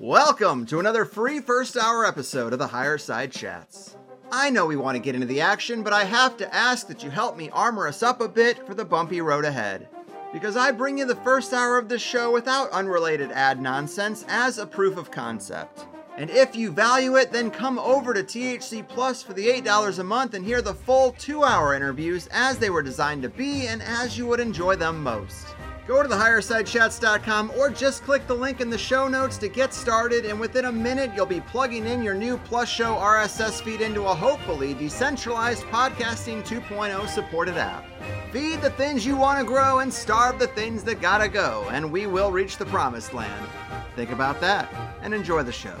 Welcome to another free first hour episode of the Higher Side Chats. I know we want to get into the action, but I have to ask that you help me armor us up a bit for the bumpy road ahead. Because I bring you the first hour of this show without unrelated ad nonsense as a proof of concept. And if you value it, then come over to THC Plus for the $8 a month and hear the full two hour interviews as they were designed to be and as you would enjoy them most. Go to thehighersidechats.com or just click the link in the show notes to get started, and within a minute, you'll be plugging in your new Plus Show RSS feed into a hopefully decentralized podcasting 2.0 supported app. Feed the things you want to grow and starve the things that gotta go, and we will reach the promised land. Think about that and enjoy the show.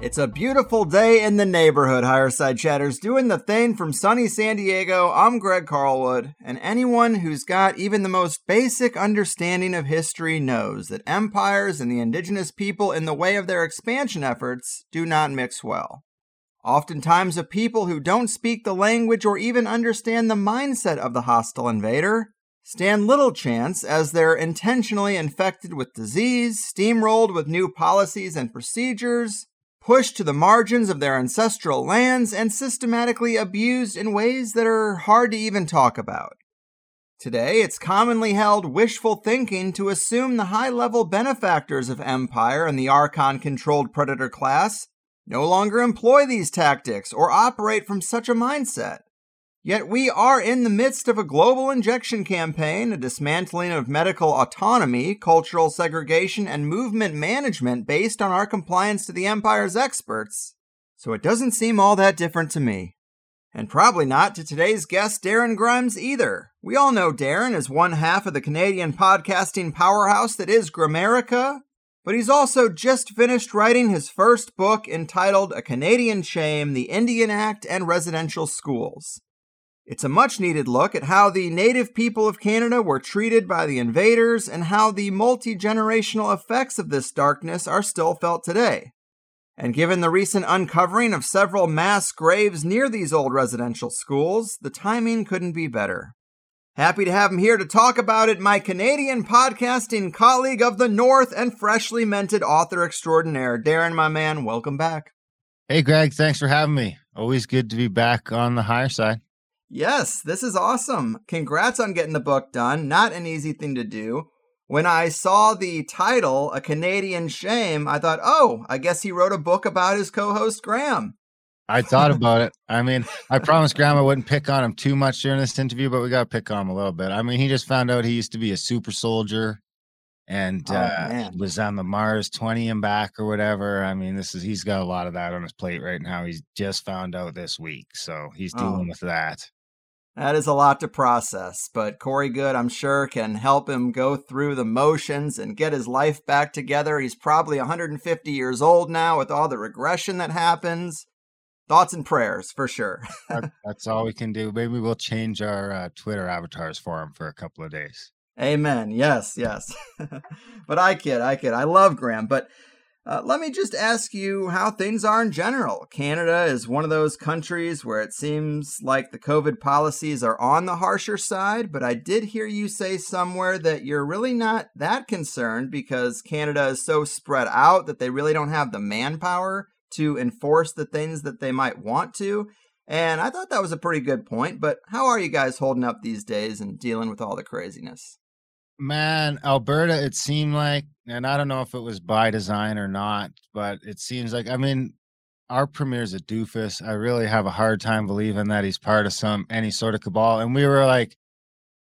It's a beautiful day in the neighborhood, Higherside Chatters, doing the thing from sunny San Diego. I'm Greg Carlwood, and anyone who's got even the most basic understanding of history knows that empires and the indigenous people in the way of their expansion efforts do not mix well. Oftentimes, a people who don't speak the language or even understand the mindset of the hostile invader stand little chance as they're intentionally infected with disease, steamrolled with new policies and procedures, pushed to the margins of their ancestral lands, and systematically abused in ways that are hard to even talk about. Today, it's commonly held wishful thinking to assume the high level benefactors of empire and the Archon controlled predator class no longer employ these tactics or operate from such a mindset. Yet we are in the midst of a global injection campaign, a dismantling of medical autonomy, cultural segregation, and movement management based on our compliance to the Empire's experts, so it doesn't seem all that different to me. And probably not to today's guest, Darren Grimes, either. We all know Darren is one half of the Canadian podcasting powerhouse that is Grimerica, but he's also just finished writing his first book entitled A Canadian Shame The Indian Act and Residential Schools. It's a much needed look at how the native people of Canada were treated by the invaders and how the multi generational effects of this darkness are still felt today. And given the recent uncovering of several mass graves near these old residential schools, the timing couldn't be better. Happy to have him here to talk about it, my Canadian podcasting colleague of the North and freshly minted author extraordinaire. Darren, my man, welcome back. Hey, Greg, thanks for having me. Always good to be back on the higher side. Yes, this is awesome. Congrats on getting the book done. Not an easy thing to do. When I saw the title, A Canadian Shame, I thought, oh, I guess he wrote a book about his co host, Graham. I thought about it. I mean, I promised Graham I wouldn't pick on him too much during this interview, but we got to pick on him a little bit. I mean, he just found out he used to be a super soldier and Oh, uh, was on the Mars 20 and back or whatever. I mean, this is he's got a lot of that on his plate right now. He's just found out this week, so he's Oh. dealing with that. That is a lot to process, but Corey Goode, I'm sure, can help him go through the motions and get his life back together. He's probably 150 years old now with all the regression that happens. Thoughts and prayers for sure. That's all we can do. Maybe we'll change our uh, Twitter avatars for him for a couple of days. Amen. Yes, yes. but I kid, I kid. I love Graham. But uh, let me just ask you how things are in general. Canada is one of those countries where it seems like the COVID policies are on the harsher side, but I did hear you say somewhere that you're really not that concerned because Canada is so spread out that they really don't have the manpower to enforce the things that they might want to. And I thought that was a pretty good point, but how are you guys holding up these days and dealing with all the craziness? Man, Alberta, it seemed like, and I don't know if it was by design or not, but it seems like, I mean, our premier's a doofus. I really have a hard time believing that he's part of some any sort of cabal. And we were like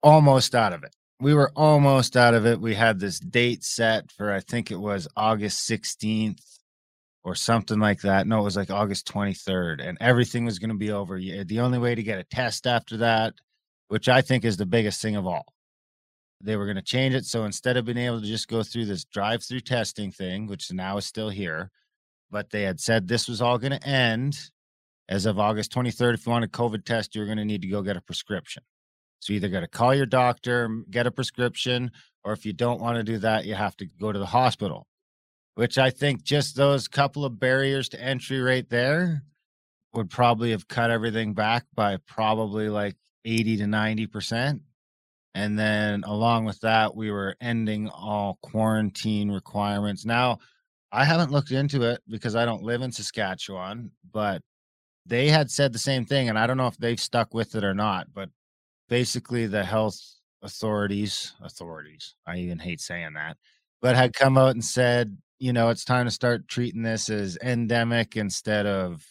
almost out of it. We were almost out of it. We had this date set for, I think it was August 16th or something like that. No, it was like August 23rd, and everything was going to be over. The only way to get a test after that, which I think is the biggest thing of all, They were going to change it. So instead of being able to just go through this drive through testing thing, which now is still here, but they had said this was all going to end as of August 23rd. If you want a COVID test, you're going to need to go get a prescription. So you either got to call your doctor, get a prescription, or if you don't want to do that, you have to go to the hospital, which I think just those couple of barriers to entry right there would probably have cut everything back by probably like 80 to 90%. And then along with that, we were ending all quarantine requirements. Now, I haven't looked into it because I don't live in Saskatchewan, but they had said the same thing. And I don't know if they've stuck with it or not, but basically the health authorities, authorities, I even hate saying that, but had come out and said, you know, it's time to start treating this as endemic instead of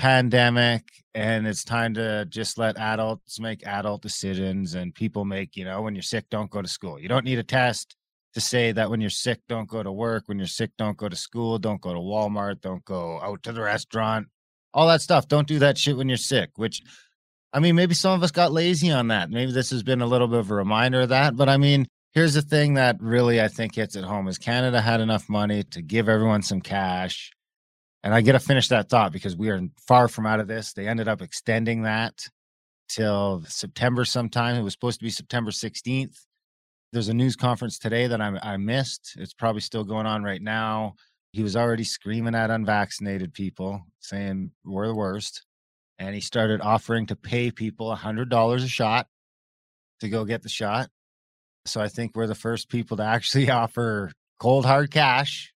pandemic and it's time to just let adults make adult decisions and people make you know when you're sick don't go to school. You don't need a test to say that when you're sick don't go to work. When you're sick don't go to school. Don't go to walmart. Don't go out to the restaurant. All that stuff. Don't do that shit when you're sick which i mean maybe some of us got lazy on that. Maybe this has been a little bit of a reminder of that. But i mean here's the thing that really i think hits at home is canada had enough money to give everyone some cash and I get to finish that thought because we are far from out of this. They ended up extending that till September sometime. It was supposed to be September 16th. There's a news conference today that I, I missed. It's probably still going on right now. He was already screaming at unvaccinated people, saying we're the worst. And he started offering to pay people $100 a shot to go get the shot. So I think we're the first people to actually offer cold hard cash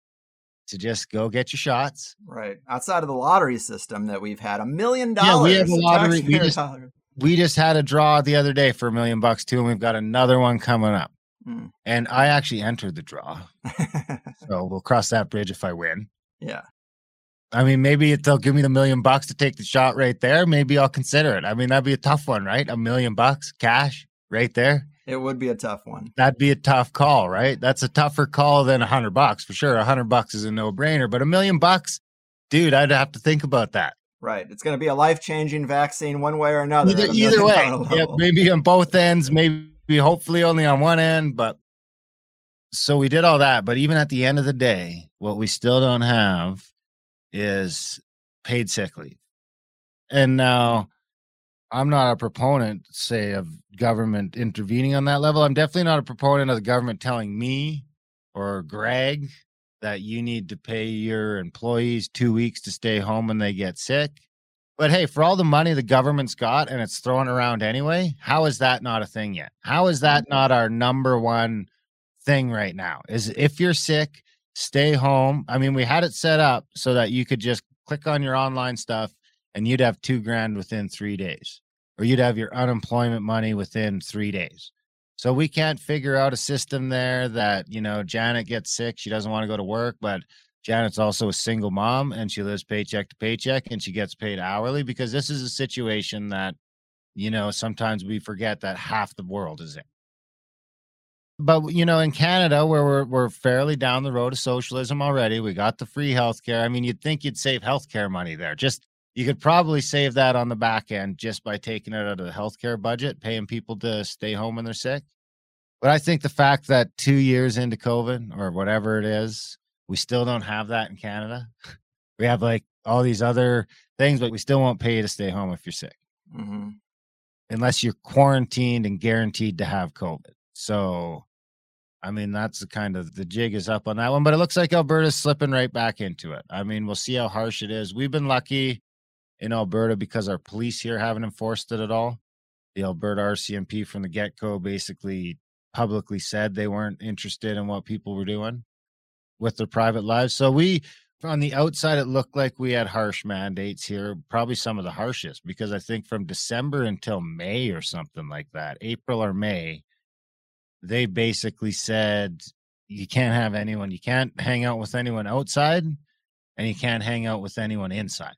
to just go get your shots. Right. Outside of the lottery system that we've had a million dollars. Yeah, we have a lottery. We just, we just had a draw the other day for a million bucks too, and we've got another one coming up. Hmm. And I actually entered the draw. so we'll cross that bridge if I win. Yeah. I mean, maybe they'll give me the million bucks to take the shot right there. Maybe I'll consider it. I mean, that'd be a tough one, right? A million bucks cash right there. It would be a tough one. That'd be a tough call, right? That's a tougher call than a hundred bucks for sure. A hundred bucks is a no brainer, but a million bucks, dude, I'd have to think about that. Right. It's going to be a life changing vaccine one way or another. Either, either way. Yeah, maybe on both ends, maybe hopefully only on one end. But so we did all that. But even at the end of the day, what we still don't have is paid sick leave. And now I'm not a proponent, say, of government intervening on that level. I'm definitely not a proponent of the government telling me or Greg that you need to pay your employees two weeks to stay home when they get sick. But hey, for all the money the government's got and it's thrown around anyway, how is that not a thing yet? How is that mm-hmm. not our number one thing right now? Is if you're sick, stay home. I mean, we had it set up so that you could just click on your online stuff and you'd have two grand within three days, or you'd have your unemployment money within three days. So we can't figure out a system there that, you know, Janet gets sick. She doesn't want to go to work, but Janet's also a single mom and she lives paycheck to paycheck and she gets paid hourly because this is a situation that, you know, sometimes we forget that half the world is in. But you know, in Canada, where we're we're fairly down the road of socialism already, we got the free healthcare. I mean, you'd think you'd save healthcare money there. Just you could probably save that on the back end just by taking it out of the healthcare budget, paying people to stay home when they're sick. But I think the fact that two years into COVID or whatever it is, we still don't have that in Canada. We have like all these other things, but we still won't pay you to stay home if you're sick, mm-hmm. unless you're quarantined and guaranteed to have COVID. So, I mean, that's the kind of the jig is up on that one. But it looks like Alberta's slipping right back into it. I mean, we'll see how harsh it is. We've been lucky in Alberta because our police here haven't enforced it at all. The Alberta RCMP from the get go basically publicly said they weren't interested in what people were doing with their private lives. So we, on the outside, it looked like we had harsh mandates here, probably some of the harshest, because I think from December until May or something like that, April or May, they basically said you can't have anyone, you can't hang out with anyone outside, and you can't hang out with anyone inside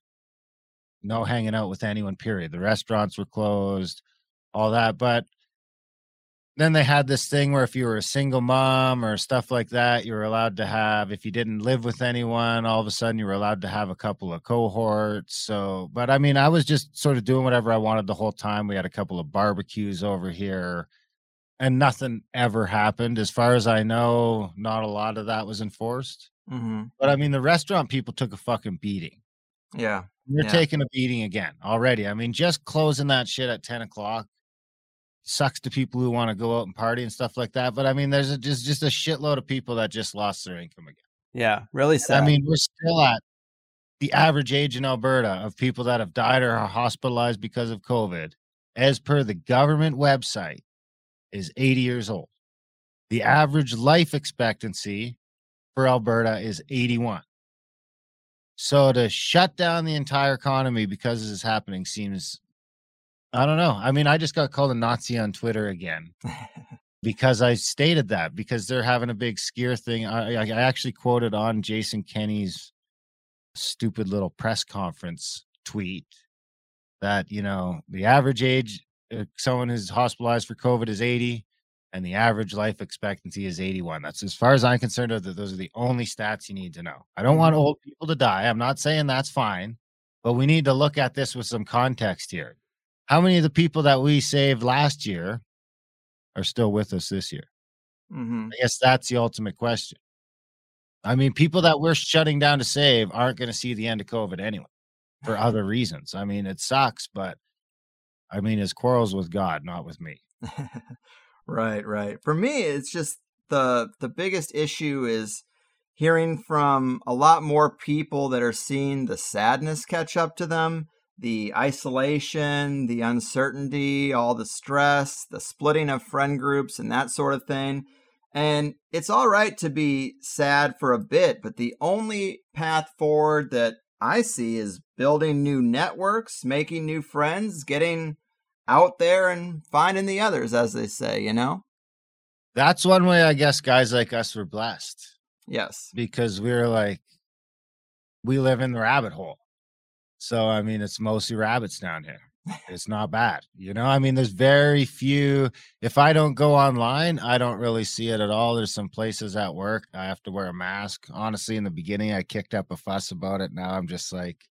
no hanging out with anyone, period. The restaurants were closed, all that. But then they had this thing where if you were a single mom or stuff like that, you were allowed to have, if you didn't live with anyone, all of a sudden you were allowed to have a couple of cohorts. So, but I mean, I was just sort of doing whatever I wanted the whole time. We had a couple of barbecues over here. and nothing ever happened. As far as I know, not a lot of that was enforced. Mm-hmm. But I mean, the restaurant people took a fucking beating. Yeah. They're Yeah. taking a beating again already. I mean, just closing that shit at 10 o'clock sucks to people who want to go out and party and stuff like that. But I mean, there's a, just, just a shitload of people that just lost their income again. Yeah, really sad. I mean, we're still at the average age in Alberta of people that have died or are hospitalized because of COVID, as per the government website, is 80 years old. The average life expectancy for Alberta is 81. So to shut down the entire economy because this is happening seems, I don't know. I mean, I just got called a Nazi on Twitter again because I stated that because they're having a big skier thing. I, I actually quoted on Jason Kenney's stupid little press conference tweet that you know the average age of someone who's hospitalized for COVID is 80, and the average life expectancy is 81. That's as far as I'm concerned. Those are the only stats you need to know. I don't want old people to die. I'm not saying that's fine, but we need to look at this with some context here. How many of the people that we saved last year are still with us this year? Mm-hmm. I guess that's the ultimate question. I mean, people that we're shutting down to save aren't going to see the end of COVID anyway for other reasons. I mean, it sucks, but I mean, it's quarrels with God, not with me. right, right. For me, it's just the the biggest issue is hearing from a lot more people that are seeing the sadness catch up to them, the isolation, the uncertainty, all the stress, the splitting of friend groups and that sort of thing. And it's all right to be sad for a bit, but the only path forward that I see is building new networks, making new friends, getting out there and finding the others, as they say, you know? That's one way I guess guys like us were blessed Yes. because we're like, we live in the rabbit hole. So, I mean, it's mostly rabbits down here. It's not bad. You know, I mean, there's very few. If I don't go online, I don't really see it at all. There's some places at work I have to wear a mask. Honestly, in the beginning, I kicked up a fuss about it. Now I'm just like,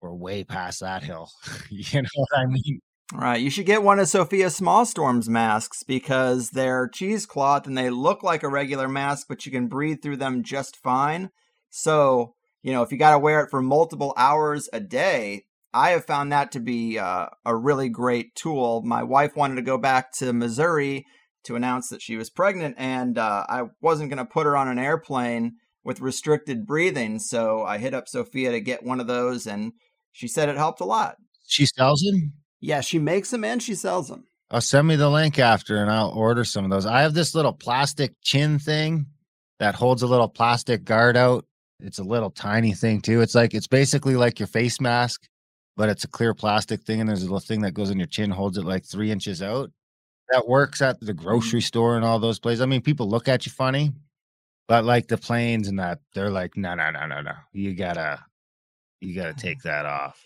we're way past that hill. you know what I mean? Right. You should get one of Sofia Smallstorm's masks because they're cheesecloth and they look like a regular mask, but you can breathe through them just fine. So, you know, if you got to wear it for multiple hours a day, I have found that to be uh, a really great tool. My wife wanted to go back to Missouri to announce that she was pregnant, and uh, I wasn't going to put her on an airplane with restricted breathing. So I hit up Sofia to get one of those, and she said it helped a lot. She sells them. Yeah, she makes them and she sells them. Oh, send me the link after and I'll order some of those. I have this little plastic chin thing that holds a little plastic guard out. It's a little tiny thing too. It's like it's basically like your face mask, but it's a clear plastic thing, and there's a little thing that goes in your chin, holds it like three inches out. That works at the mm-hmm. grocery store and all those places. I mean, people look at you funny, but like the planes and that, they're like, no, no, no, no, no. You gotta, you gotta take that off.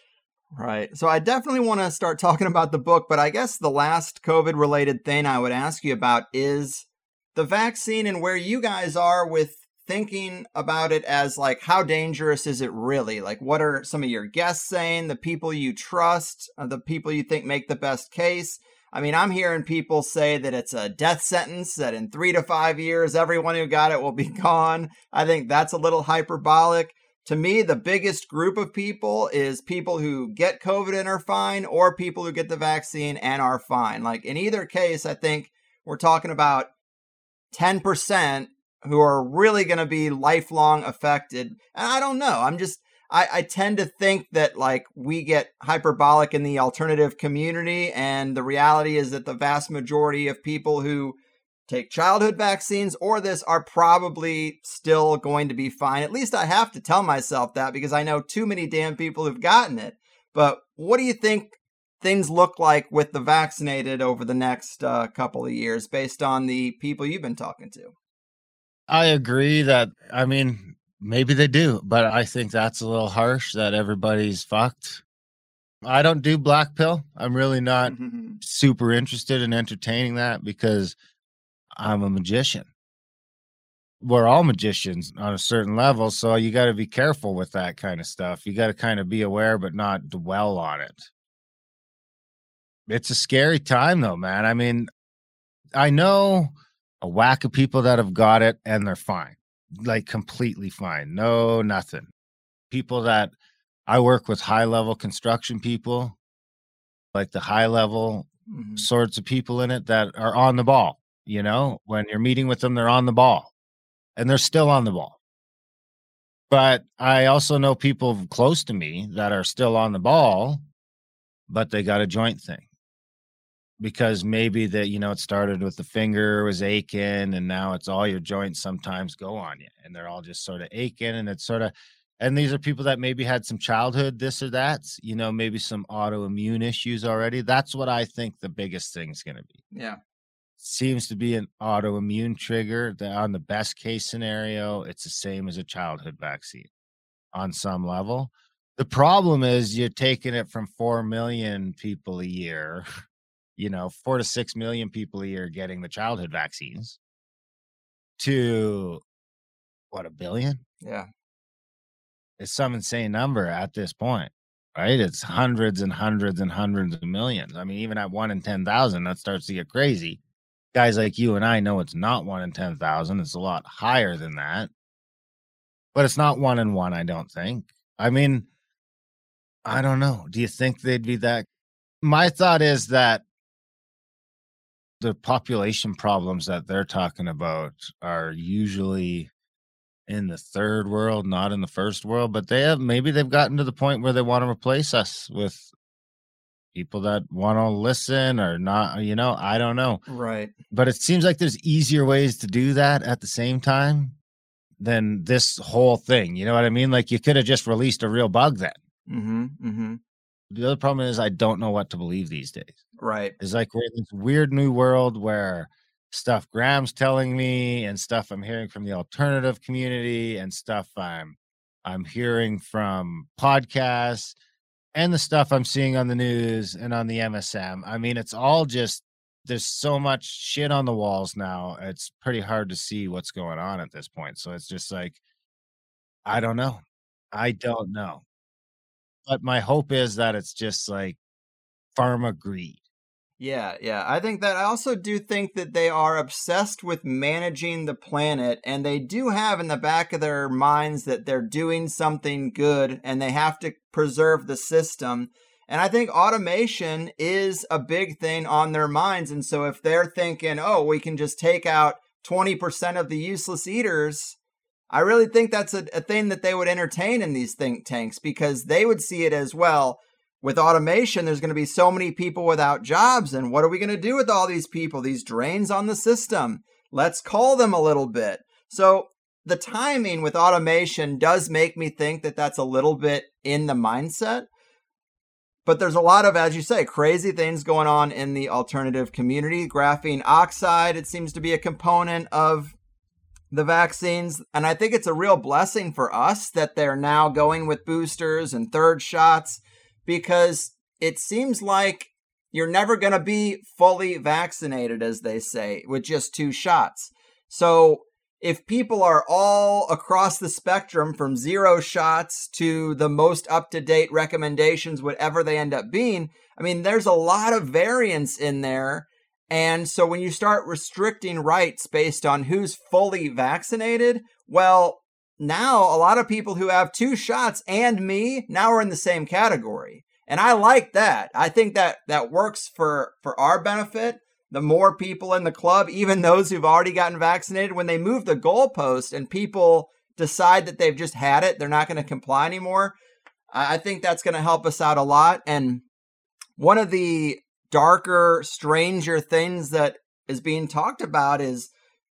Right. So I definitely want to start talking about the book, but I guess the last COVID related thing I would ask you about is the vaccine and where you guys are with thinking about it as like how dangerous is it really? Like what are some of your guests saying, the people you trust, uh, the people you think make the best case? I mean, I'm hearing people say that it's a death sentence, that in 3 to 5 years everyone who got it will be gone. I think that's a little hyperbolic to me, the biggest group of people is people who get COVID and are fine, or people who get the vaccine and are fine. Like in either case, I think we're talking about 10% who are really going to be lifelong affected. And I don't know. I'm just, I, I tend to think that like we get hyperbolic in the alternative community. And the reality is that the vast majority of people who take childhood vaccines or this are probably still going to be fine. At least I have to tell myself that because I know too many damn people who've gotten it. But what do you think things look like with the vaccinated over the next uh, couple of years based on the people you've been talking to? I agree that, I mean, maybe they do, but I think that's a little harsh that everybody's fucked. I don't do black pill. I'm really not super interested in entertaining that because I'm a magician. We're all magicians on a certain level, so you got to be careful with that kind of stuff. You got to kind of be aware, but not dwell on it. It's a scary time, though, man. I mean, I know a whack of people that have got it and they're fine, like completely fine. No, nothing. People that I work with high level construction people, like the high level Mhm. sorts of people in it that are on the ball. You know, when you're meeting with them, they're on the ball and they're still on the ball. But I also know people close to me that are still on the ball, but they got a joint thing because maybe that you know it started with the finger was aching and now it's all your joints sometimes go on you and they're all just sort of aching and it's sort of and these are people that maybe had some childhood this or that you know maybe some autoimmune issues already that's what i think the biggest thing is going to be Yeah. Seems to be an autoimmune trigger that on the best case scenario it's the same as a childhood vaccine on some level. The problem is you're taking it from 4 million people a year you know 4 to 6 million people a year getting the childhood vaccines to what a billion? Yeah. it's some insane number at this point right? It's hundreds and hundreds and hundreds of millions. I mean even at 1 in 10,000 that starts to get crazy guys like you and I know it's not 1 in 10,000 it's a lot higher than that. But it's not 1 in 1 I don't think. I mean I don't know. Do you think they'd be that my thought is that the population problems that they're talking about are usually in the third world, not in the first world, but they have maybe they've gotten to the point where they want to replace us with people that want to listen or not, you know, I don't know. Right. But it seems like there's easier ways to do that at the same time than this whole thing. You know what I mean? Like you could have just released a real bug then. Mm-hmm. Mm-hmm. The other problem is I don't know what to believe these days. Right. It's like we're in this weird new world where stuff Graham's telling me and stuff I'm hearing from the alternative community and stuff I'm I'm hearing from podcasts and the stuff I'm seeing on the news and on the MSM. I mean, it's all just there's so much shit on the walls now. It's pretty hard to see what's going on at this point. So it's just like I don't know. I don't know. But my hope is that it's just like pharma greed. Yeah, yeah. I think that I also do think that they are obsessed with managing the planet, and they do have in the back of their minds that they're doing something good and they have to preserve the system. And I think automation is a big thing on their minds. And so if they're thinking, oh, we can just take out 20% of the useless eaters, I really think that's a, a thing that they would entertain in these think tanks because they would see it as well with automation, there's going to be so many people without jobs. And what are we going to do with all these people, these drains on the system? Let's call them a little bit. So the timing with automation does make me think that that's a little bit in the mindset. But there's a lot of, as you say, crazy things going on in the alternative community. Graphene oxide, it seems to be a component of the vaccines. And I think it's a real blessing for us that they're now going with boosters and third shots because it seems like you're never going to be fully vaccinated, as they say, with just two shots. So if people are all across the spectrum from zero shots to the most up to date recommendations, whatever they end up being, I mean, there's a lot of variance in there. And so when you start restricting rights based on who's fully vaccinated, well, now a lot of people who have two shots and me now are in the same category. And I like that. I think that that works for for our benefit. The more people in the club, even those who've already gotten vaccinated, when they move the goalpost and people decide that they've just had it, they're not going to comply anymore. I think that's going to help us out a lot. And one of the darker, stranger things that is being talked about is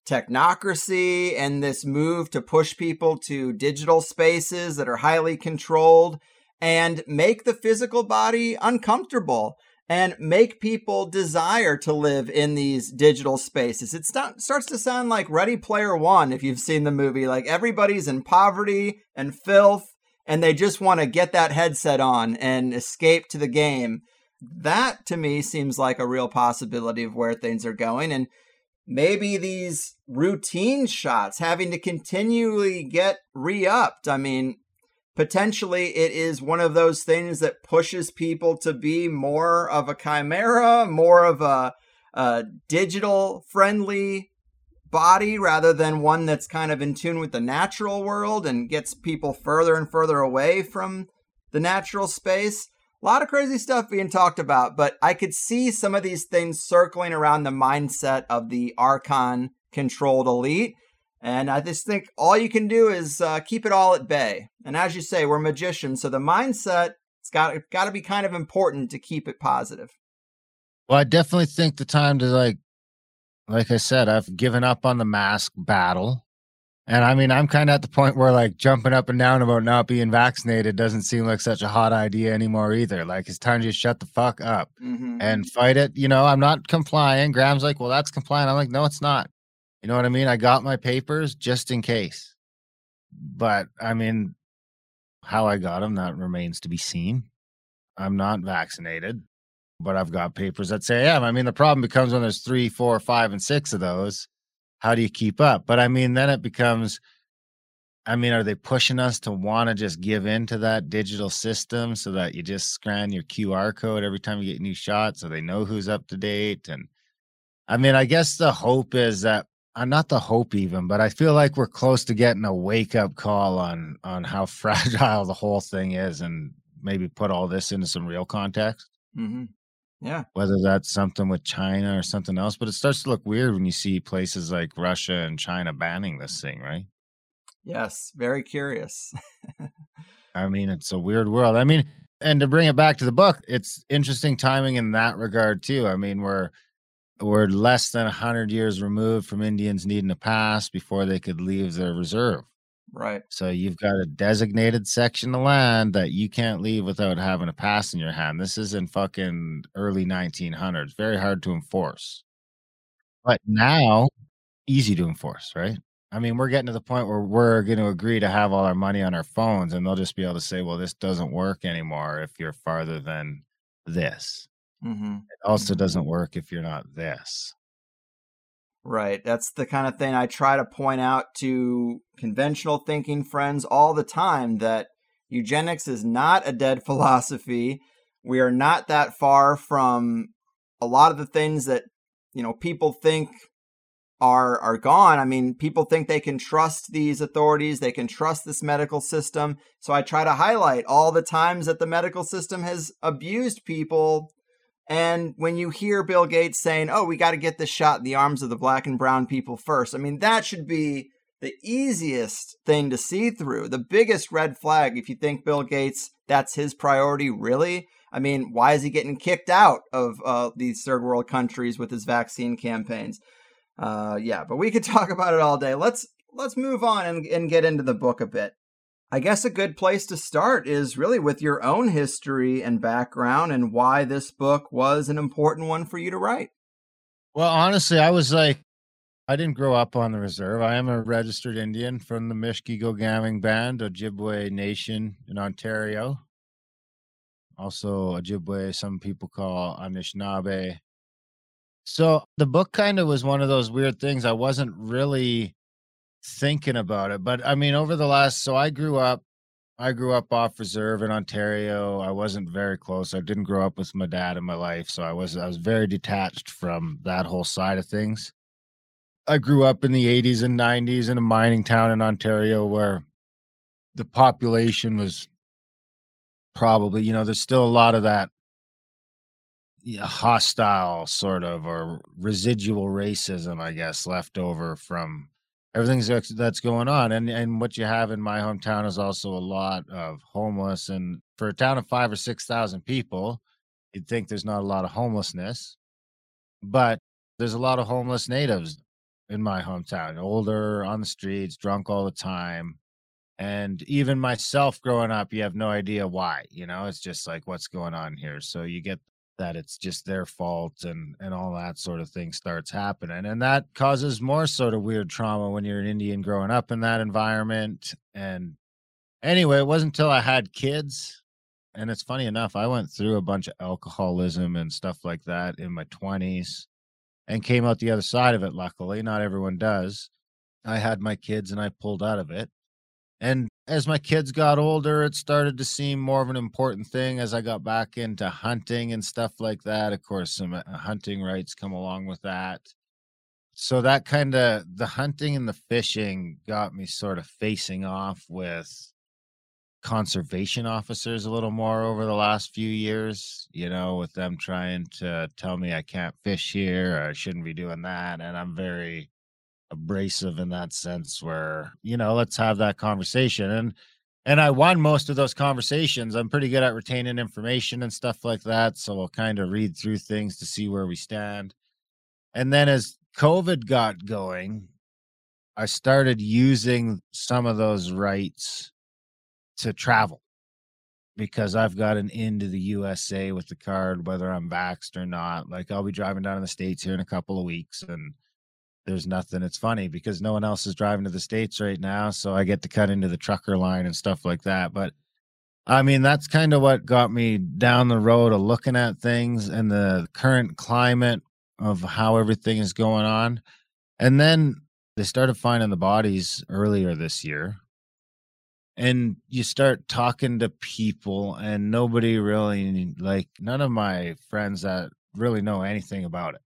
technocracy and this move to push people to digital spaces that are highly controlled and make the physical body uncomfortable and make people desire to live in these digital spaces. It st- starts to sound like Ready Player One if you've seen the movie. Like everybody's in poverty and filth and they just want to get that headset on and escape to the game. That to me seems like a real possibility of where things are going. And maybe these routine shots having to continually get re upped. I mean, potentially it is one of those things that pushes people to be more of a chimera, more of a a digital friendly body rather than one that's kind of in tune with the natural world and gets people further and further away from the natural space. A lot of crazy stuff being talked about, but I could see some of these things circling around the mindset of the Archon controlled elite. And I just think all you can do is uh, keep it all at bay. And as you say, we're magicians, so the mindset it's got it's got to be kind of important to keep it positive. Well, I definitely think the time to like, like I said, I've given up on the mask battle. And I mean, I'm kind of at the point where like jumping up and down about not being vaccinated doesn't seem like such a hot idea anymore either. Like it's time to just shut the fuck up mm-hmm. and fight it. You know, I'm not complying. Graham's like, well, that's compliant. I'm like, no, it's not. You know what I mean? I got my papers just in case. But I mean, how I got them, that remains to be seen. I'm not vaccinated, but I've got papers that say I am. I mean, the problem becomes when there's three, four, five, and six of those how do you keep up? But I mean, then it becomes, I mean, are they pushing us to want to just give in to that digital system so that you just scan your QR code every time you get a new shot so they know who's up to date? And I mean, I guess the hope is that I'm not the hope even, but I feel like we're close to getting a wake up call on on how fragile the whole thing is, and maybe put all this into some real context. Mm-hmm. Yeah. Whether that's something with China or something else, but it starts to look weird when you see places like Russia and China banning this thing, right? Yes, very curious. I mean, it's a weird world. I mean, and to bring it back to the book, it's interesting timing in that regard too. I mean, we're we're less than 100 years removed from Indians needing a pass before they could leave their reserve. Right. So you've got a designated section of land that you can't leave without having a pass in your hand. This is in fucking early 1900s. Very hard to enforce. But now, easy to enforce, right? I mean, we're getting to the point where we're going to agree to have all our money on our phones, and they'll just be able to say, well, this doesn't work anymore if you're farther than this. Mm-hmm. It also mm-hmm. doesn't work if you're not this. Right. That's the kind of thing I try to point out to conventional thinking friends all the time that eugenics is not a dead philosophy. We are not that far from a lot of the things that, you know, people think are are gone. I mean, people think they can trust these authorities, they can trust this medical system. So I try to highlight all the times that the medical system has abused people and when you hear Bill Gates saying, oh, we got to get this shot in the arms of the black and brown people first, I mean, that should be the easiest thing to see through. The biggest red flag, if you think Bill Gates, that's his priority, really? I mean, why is he getting kicked out of uh, these third world countries with his vaccine campaigns? Uh, yeah, but we could talk about it all day. Let's let's move on and, and get into the book a bit. I guess a good place to start is really with your own history and background and why this book was an important one for you to write. Well, honestly, I was like, I didn't grow up on the reserve. I am a registered Indian from the Mishki Band, Ojibwe Nation in Ontario. Also, Ojibwe, some people call Anishinaabe. So the book kind of was one of those weird things. I wasn't really thinking about it. But I mean, over the last, so I grew up, I grew up off reserve in Ontario. I wasn't very close. I didn't grow up with my dad in my life, so I was I was very detached from that whole side of things. I grew up in the 80s and 90s in a mining town in Ontario where the population was probably, you know, there's still a lot of that hostile sort of or residual racism, I guess, left over from everything's that's going on and and what you have in my hometown is also a lot of homeless and for a town of five or six thousand people you'd think there's not a lot of homelessness but there's a lot of homeless natives in my hometown older on the streets drunk all the time and even myself growing up you have no idea why you know it's just like what's going on here? So you get that it's just their fault and and all that sort of thing starts happening and that causes more sort of weird trauma when you're an indian growing up in that environment and anyway it wasn't until i had kids and it's funny enough i went through a bunch of alcoholism and stuff like that in my 20s and came out the other side of it luckily not everyone does. I had my kids and i pulled out of it And as my kids got older, it started to seem more of an important thing as I got back into hunting and stuff like that. Of course, some uh, hunting rights come along with that. So that kind of the hunting and the fishing got me sort of facing off with conservation officers a little more over the last few years, you know, with them trying to tell me I can't fish here or I shouldn't be doing that. And I'm very abrasive in that sense where, you know, let's have that conversation. And and I won most of those conversations. I'm pretty good at retaining information and stuff like that. So I'll kind of read through things to see where we stand. And then as COVID got going, I started using some of those rights to travel because I've got an into the USA with the card, whether I'm vaxxed or not. Like I'll be driving down to the States here in a couple of weeks and there's nothing. It's funny because no one else is driving to the States right now. So I get to cut into the trucker line and stuff like that. But I mean, that's kind of what got me down the road of looking at things and the current climate of how everything is going on. And then they started finding the bodies earlier this year and you start talking to people and nobody really like none of my friends that really know anything about it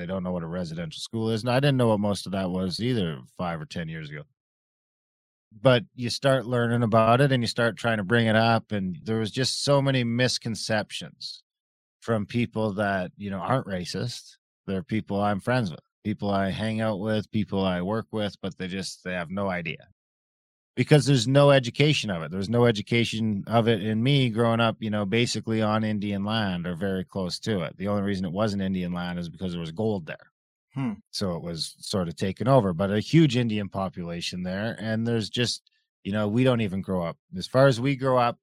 they don't know what a residential school is and i didn't know what most of that was either five or ten years ago. But you start learning about it and you start trying to bring it up and there was just so many misconceptions from people that you know aren't racist. They're people i'm friends with people i hang out with people i work with but they just they have no idea because there's no education of it. There's no education of it in me growing up, you know, basically on Indian land or very close to it. The only reason it wasn't Indian land is because there was gold there. Hmm. So it was sort of taken over, but a huge Indian population there. And there's just, you know, we don't even grow up. As far as we grow up,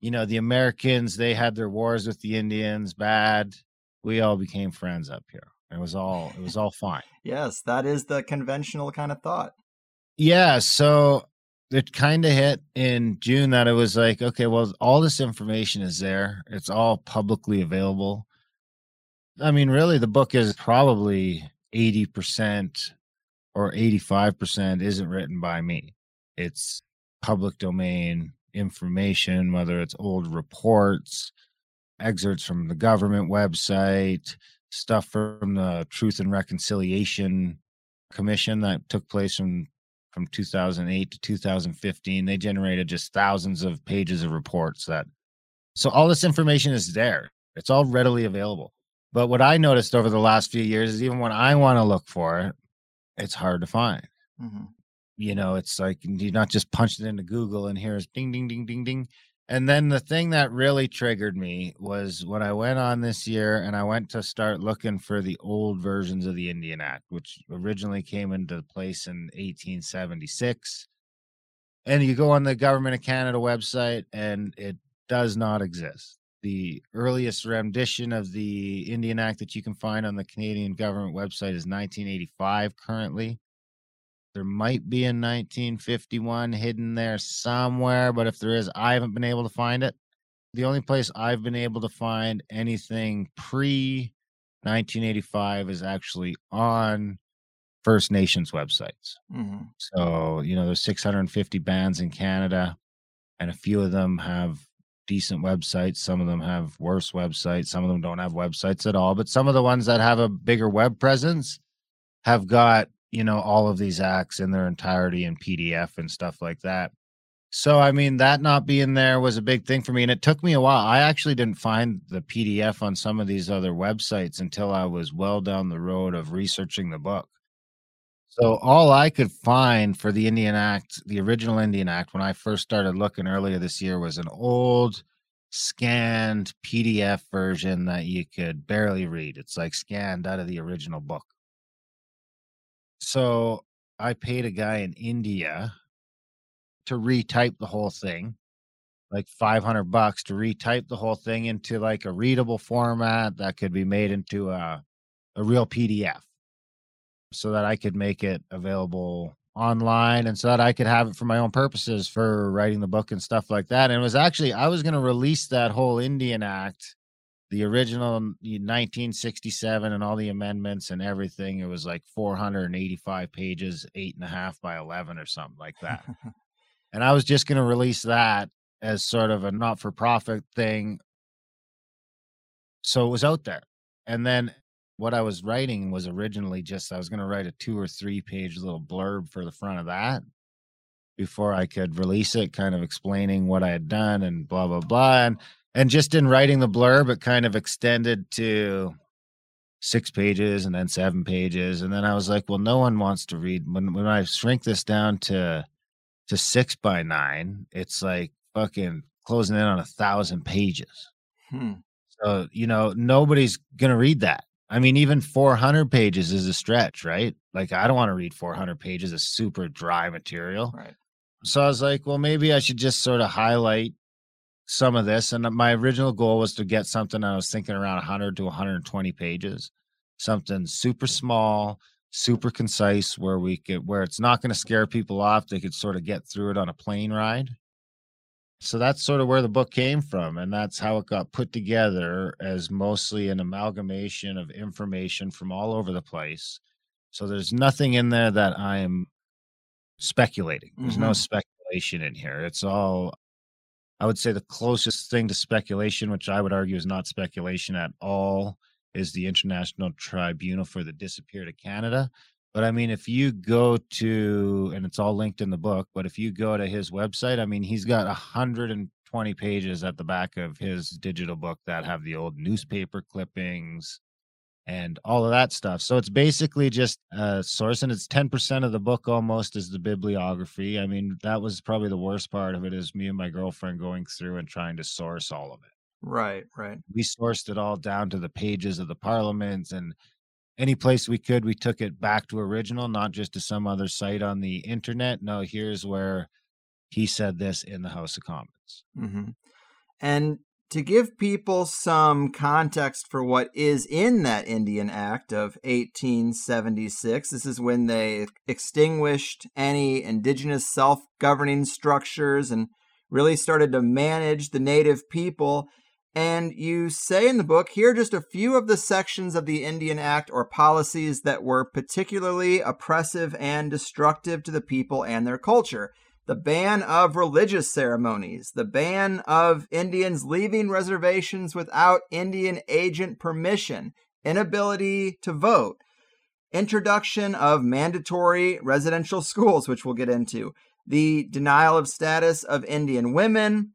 you know, the Americans, they had their wars with the Indians, bad. We all became friends up here. It was all, it was all fine. yes, that is the conventional kind of thought. Yeah. So it kind of hit in June that it was like, okay, well, all this information is there. It's all publicly available. I mean, really, the book is probably 80% or 85% isn't written by me. It's public domain information, whether it's old reports, excerpts from the government website, stuff from the Truth and Reconciliation Commission that took place from from 2008 to 2015 they generated just thousands of pages of reports that so all this information is there. It's all readily available. But what i noticed over the last few years is even when i want to look for it it's hard to find. Mm-hmm. you know it's like you're not just punched it into google and here's ding ding ding ding ding and then the thing that really triggered me was when I went on this year and I went to start looking for the old versions of the Indian Act, which originally came into place in 1876. And you go on the Government of Canada website and it does not exist. The earliest rendition of the Indian Act that you can find on the Canadian government website is 1985 currently. There might be a 1951 hidden there somewhere, but if there is, I haven't been able to find it. The only place I've been able to find anything pre 1985 is actually on First Nations websites. Mm-hmm. So, you know, there's 650 bands in Canada, and a few of them have decent websites. Some of them have worse websites. Some of them don't have websites at all. But some of the ones that have a bigger web presence have got you know all of these acts in their entirety in pdf and stuff like that. So i mean that not being there was a big thing for me and it took me a while. I actually didn't find the pdf on some of these other websites until i was well down the road of researching the book. So all i could find for the indian act the original indian act when i first started looking earlier this year was an old scanned pdf version that you could barely read. It's like scanned out of the original book so I paid a guy in India to retype the whole thing, like 500 bucks to retype the whole thing into like a readable format that could be made into a, a real PDF so that I could make it available online and so that I could have it for my own purposes for writing the book and stuff like that. And it was actually, I was going to release that whole Indian Act the original 1967 and all the amendments and everything, it was like 485 pages, eight and a half by 11 or something like that. And I was just going to release that as sort of a not for profit thing. So it was out there. And then what I was writing was originally just I was going to write a two or three page little blurb for the front of that before I could release it, kind of explaining what I had done and blah blah blah. And and just in writing the blurb, it kind of extended to six pages and then seven pages. And then I was like, well, no one wants to read when when I shrink this down to to six by nine, it's like fucking closing in on a thousand pages. Hmm. So, you know, nobody's gonna read that. I mean, even 400 pages is a stretch, right? Like, I don't want to read 400 pages of super dry material. Right. So I was like, well, maybe I should just sort of highlight some of this. And my original goal was to get something I was thinking around 100 to 120 pages, something super small, super concise, where we could, where it's not going to scare people off. They could sort of get through it on a plane ride. So that's sort of where the book came from. And that's how it got put together as mostly an amalgamation of information from all over the place. So there's nothing in there that I'm speculating. There's mm-hmm. no speculation in here. It's all, I would say, the closest thing to speculation, which I would argue is not speculation at all, is the International Tribunal for the Disappeared of Canada. But I mean, if you go to, and it's all linked in the book, but if you go to his website, I mean, he's got 120 pages at the back of his digital book that have the old newspaper clippings, and all of that stuff. So it's basically just a source, and it's 10% of the book almost is the bibliography. I mean, that was probably the worst part of it is me and my girlfriend going through and trying to source all of it. Right, right. We sourced it all down to the pages of the parliaments and any place we could, we took it back to original, not just to some other site on the internet. No, here's where he said this in the House of Commons. Mm-hmm. And to give people some context for what is in that Indian Act of 1876, this is when they extinguished any indigenous self governing structures and really started to manage the native people. And you say in the book, here are just a few of the sections of the Indian Act or policies that were particularly oppressive and destructive to the people and their culture the ban of religious ceremonies, the ban of Indians leaving reservations without Indian agent permission, inability to vote, introduction of mandatory residential schools, which we'll get into, the denial of status of Indian women,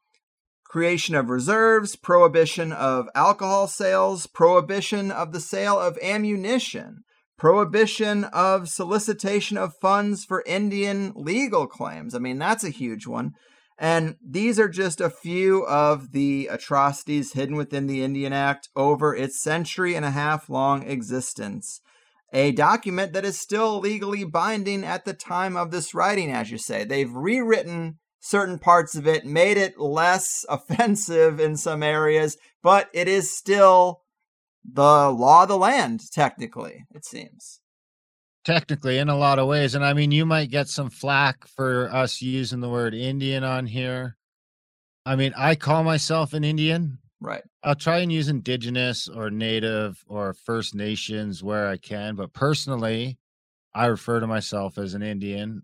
creation of reserves, prohibition of alcohol sales, prohibition of the sale of ammunition, prohibition of solicitation of funds for Indian legal claims. I mean, that's a huge one. And these are just a few of the atrocities hidden within the Indian Act over its century and a half long existence. A document that is still legally binding at the time of this writing, as you say. They've rewritten certain parts of it, made it less offensive in some areas, but it is still the law of the land, technically, it seems. Technically, in a lot of ways. And I mean, you might get some flack for us using the word Indian on here. I mean, I call myself an Indian. Right. I'll try and use indigenous or native or First Nations where I can. But personally, I refer to myself as an Indian.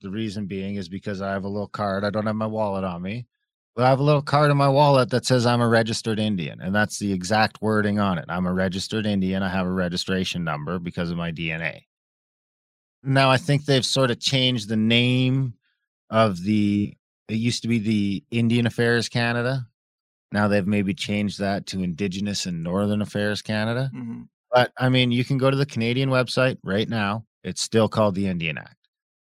The reason being is because I have a little card. I don't have my wallet on me. I have a little card in my wallet that says I'm a registered Indian, and that's the exact wording on it. I'm a registered Indian. I have a registration number because of my DNA. Now, I think they've sort of changed the name of the, it used to be the Indian Affairs Canada. Now they've maybe changed that to Indigenous and Northern Affairs Canada. Mm-hmm. But I mean, you can go to the Canadian website right now. It's still called the Indian Act.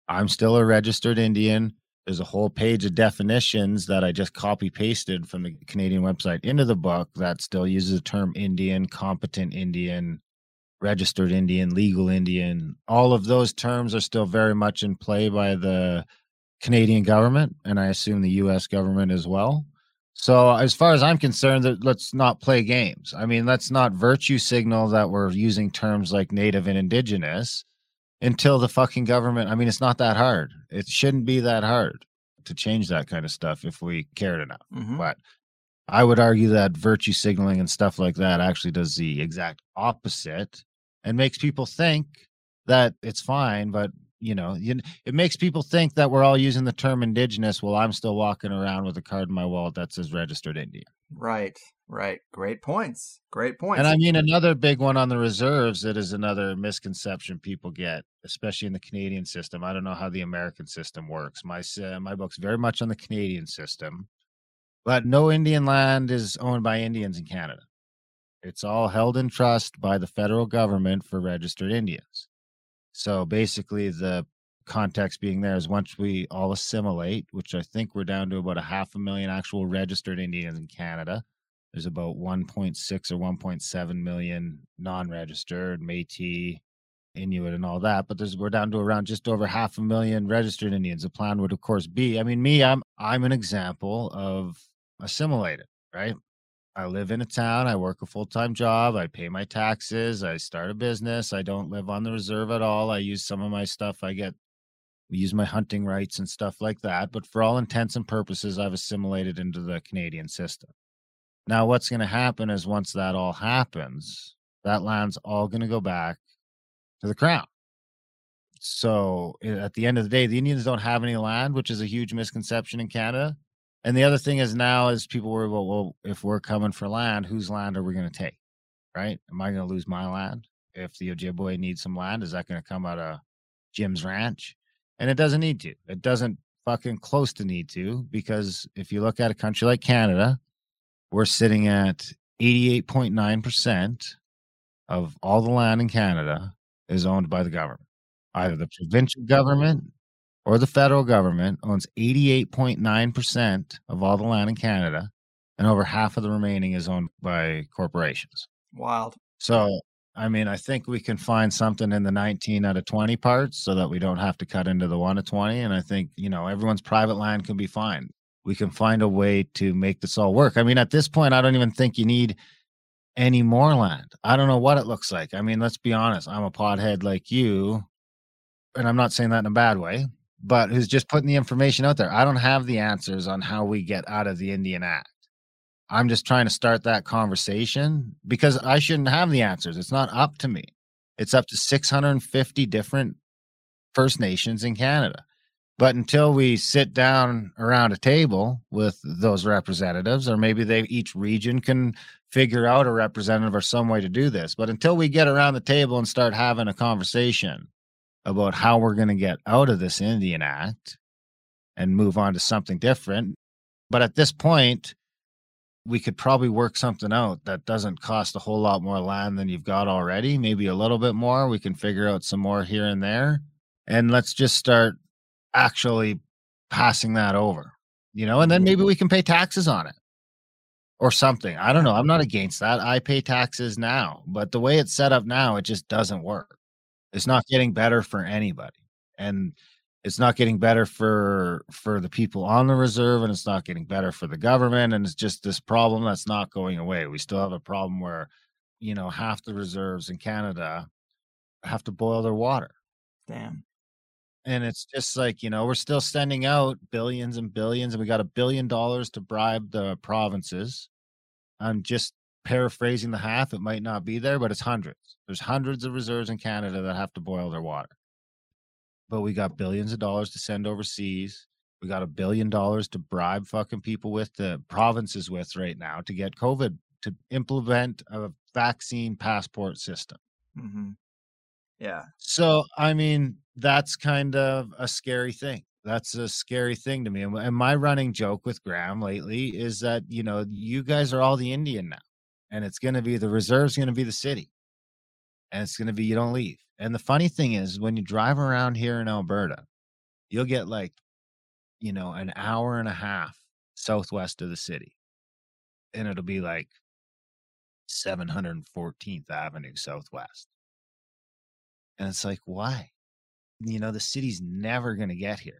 I'm still a registered Indian there's a whole page of definitions that I just copy pasted from the Canadian website into the book that still uses the term Indian, competent Indian, registered Indian, legal Indian. All of those terms are still very much in play by the Canadian government, and I assume the US government as well. So, as far as I'm concerned, let's not play games. I mean, let's not virtue signal that we're using terms like native and indigenous until the fucking government. I mean, it's not that hard. It shouldn't be that hard to change that kind of stuff if we cared enough. Mm-hmm. But I would argue that virtue signaling and stuff like that actually does the exact opposite and makes people think that it's fine, but you know, it makes people think that we're all using the term indigenous while I'm still walking around with a card in my wallet that says registered Indian. Right, right. Great points. Great points. And I mean, another big one on the reserves that is another misconception people get, especially in the Canadian system. I don't know how the American system works. My uh, my book's very much on the Canadian system, but no Indian land is owned by Indians in Canada. It's all held in trust by the federal government for registered Indians. So basically, the context being there is once we all assimilate, which I think we're down to about a half a million actual registered Indians in Canada. There's about 1.6 or 1.7 million non-registered Métis, Inuit, and all that. But there's we're down to around just over half a million registered Indians. The plan would, of course, be. I mean, me, I'm I'm an example of assimilated, right? I live in a town. I work a full time job. I pay my taxes. I start a business. I don't live on the reserve at all. I use some of my stuff. I get use my hunting rights and stuff like that. But for all intents and purposes, I've assimilated into the Canadian system. Now, what's going to happen is once that all happens, that land's all going to go back to the crown. So at the end of the day, the Indians don't have any land, which is a huge misconception in Canada. And the other thing is now is people worry about, well, if we're coming for land, whose land are we going to take? Right? Am I going to lose my land? If the Ojibwe needs some land, is that going to come out of Jim's ranch? And it doesn't need to. It doesn't fucking close to need to because if you look at a country like Canada, we're sitting at 88.9% of all the land in Canada is owned by the government, either the provincial government or the federal government owns 88.9% of all the land in Canada, and over half of the remaining is owned by corporations. Wild. So, I mean, I think we can find something in the 19 out of 20 parts so that we don't have to cut into the 1 of 20. And I think, you know, everyone's private land can be fine. We can find a way to make this all work. I mean, at this point, I don't even think you need any more land. I don't know what it looks like. I mean, let's be honest. I'm a pothead like you, and I'm not saying that in a bad way but who's just putting the information out there. I don't have the answers on how we get out of the Indian Act. I'm just trying to start that conversation because I shouldn't have the answers. It's not up to me. It's up to 650 different First Nations in Canada. But until we sit down around a table with those representatives, or maybe they each region can figure out a representative or some way to do this. But until we get around the table and start having a conversation, about how we're going to get out of this Indian Act and move on to something different. But at this point, we could probably work something out that doesn't cost a whole lot more land than you've got already, maybe a little bit more. We can figure out some more here and there. And let's just start actually passing that over, you know, and then mm-hmm. maybe we can pay taxes on it or something. I don't know. I'm not against that. I pay taxes now, but the way it's set up now, it just doesn't work. It's not getting better for anybody. And it's not getting better for for the people on the reserve and it's not getting better for the government and it's just this problem that's not going away. We still have a problem where you know half the reserves in Canada have to boil their water. Damn. And it's just like, you know, we're still sending out billions and billions and we got a billion dollars to bribe the provinces. I'm just paraphrasing the half, it might not be there, but it's hundreds. There's hundreds of reserves in Canada that have to boil their water. But we got billions of dollars to send overseas. We got a billion dollars to bribe fucking people with the provinces with right now to get COVID to implement a vaccine passport system. Mm-hmm. Yeah. So, I mean, that's kind of a scary thing. That's a scary thing to me. And my running joke with Graham lately is that, you know, you guys are all the Indian now and it's going to be the reserve's going to be the city and it's going to be you don't leave and the funny thing is when you drive around here in alberta you'll get like you know an hour and a half southwest of the city and it'll be like 714th avenue southwest and it's like why you know the city's never going to get here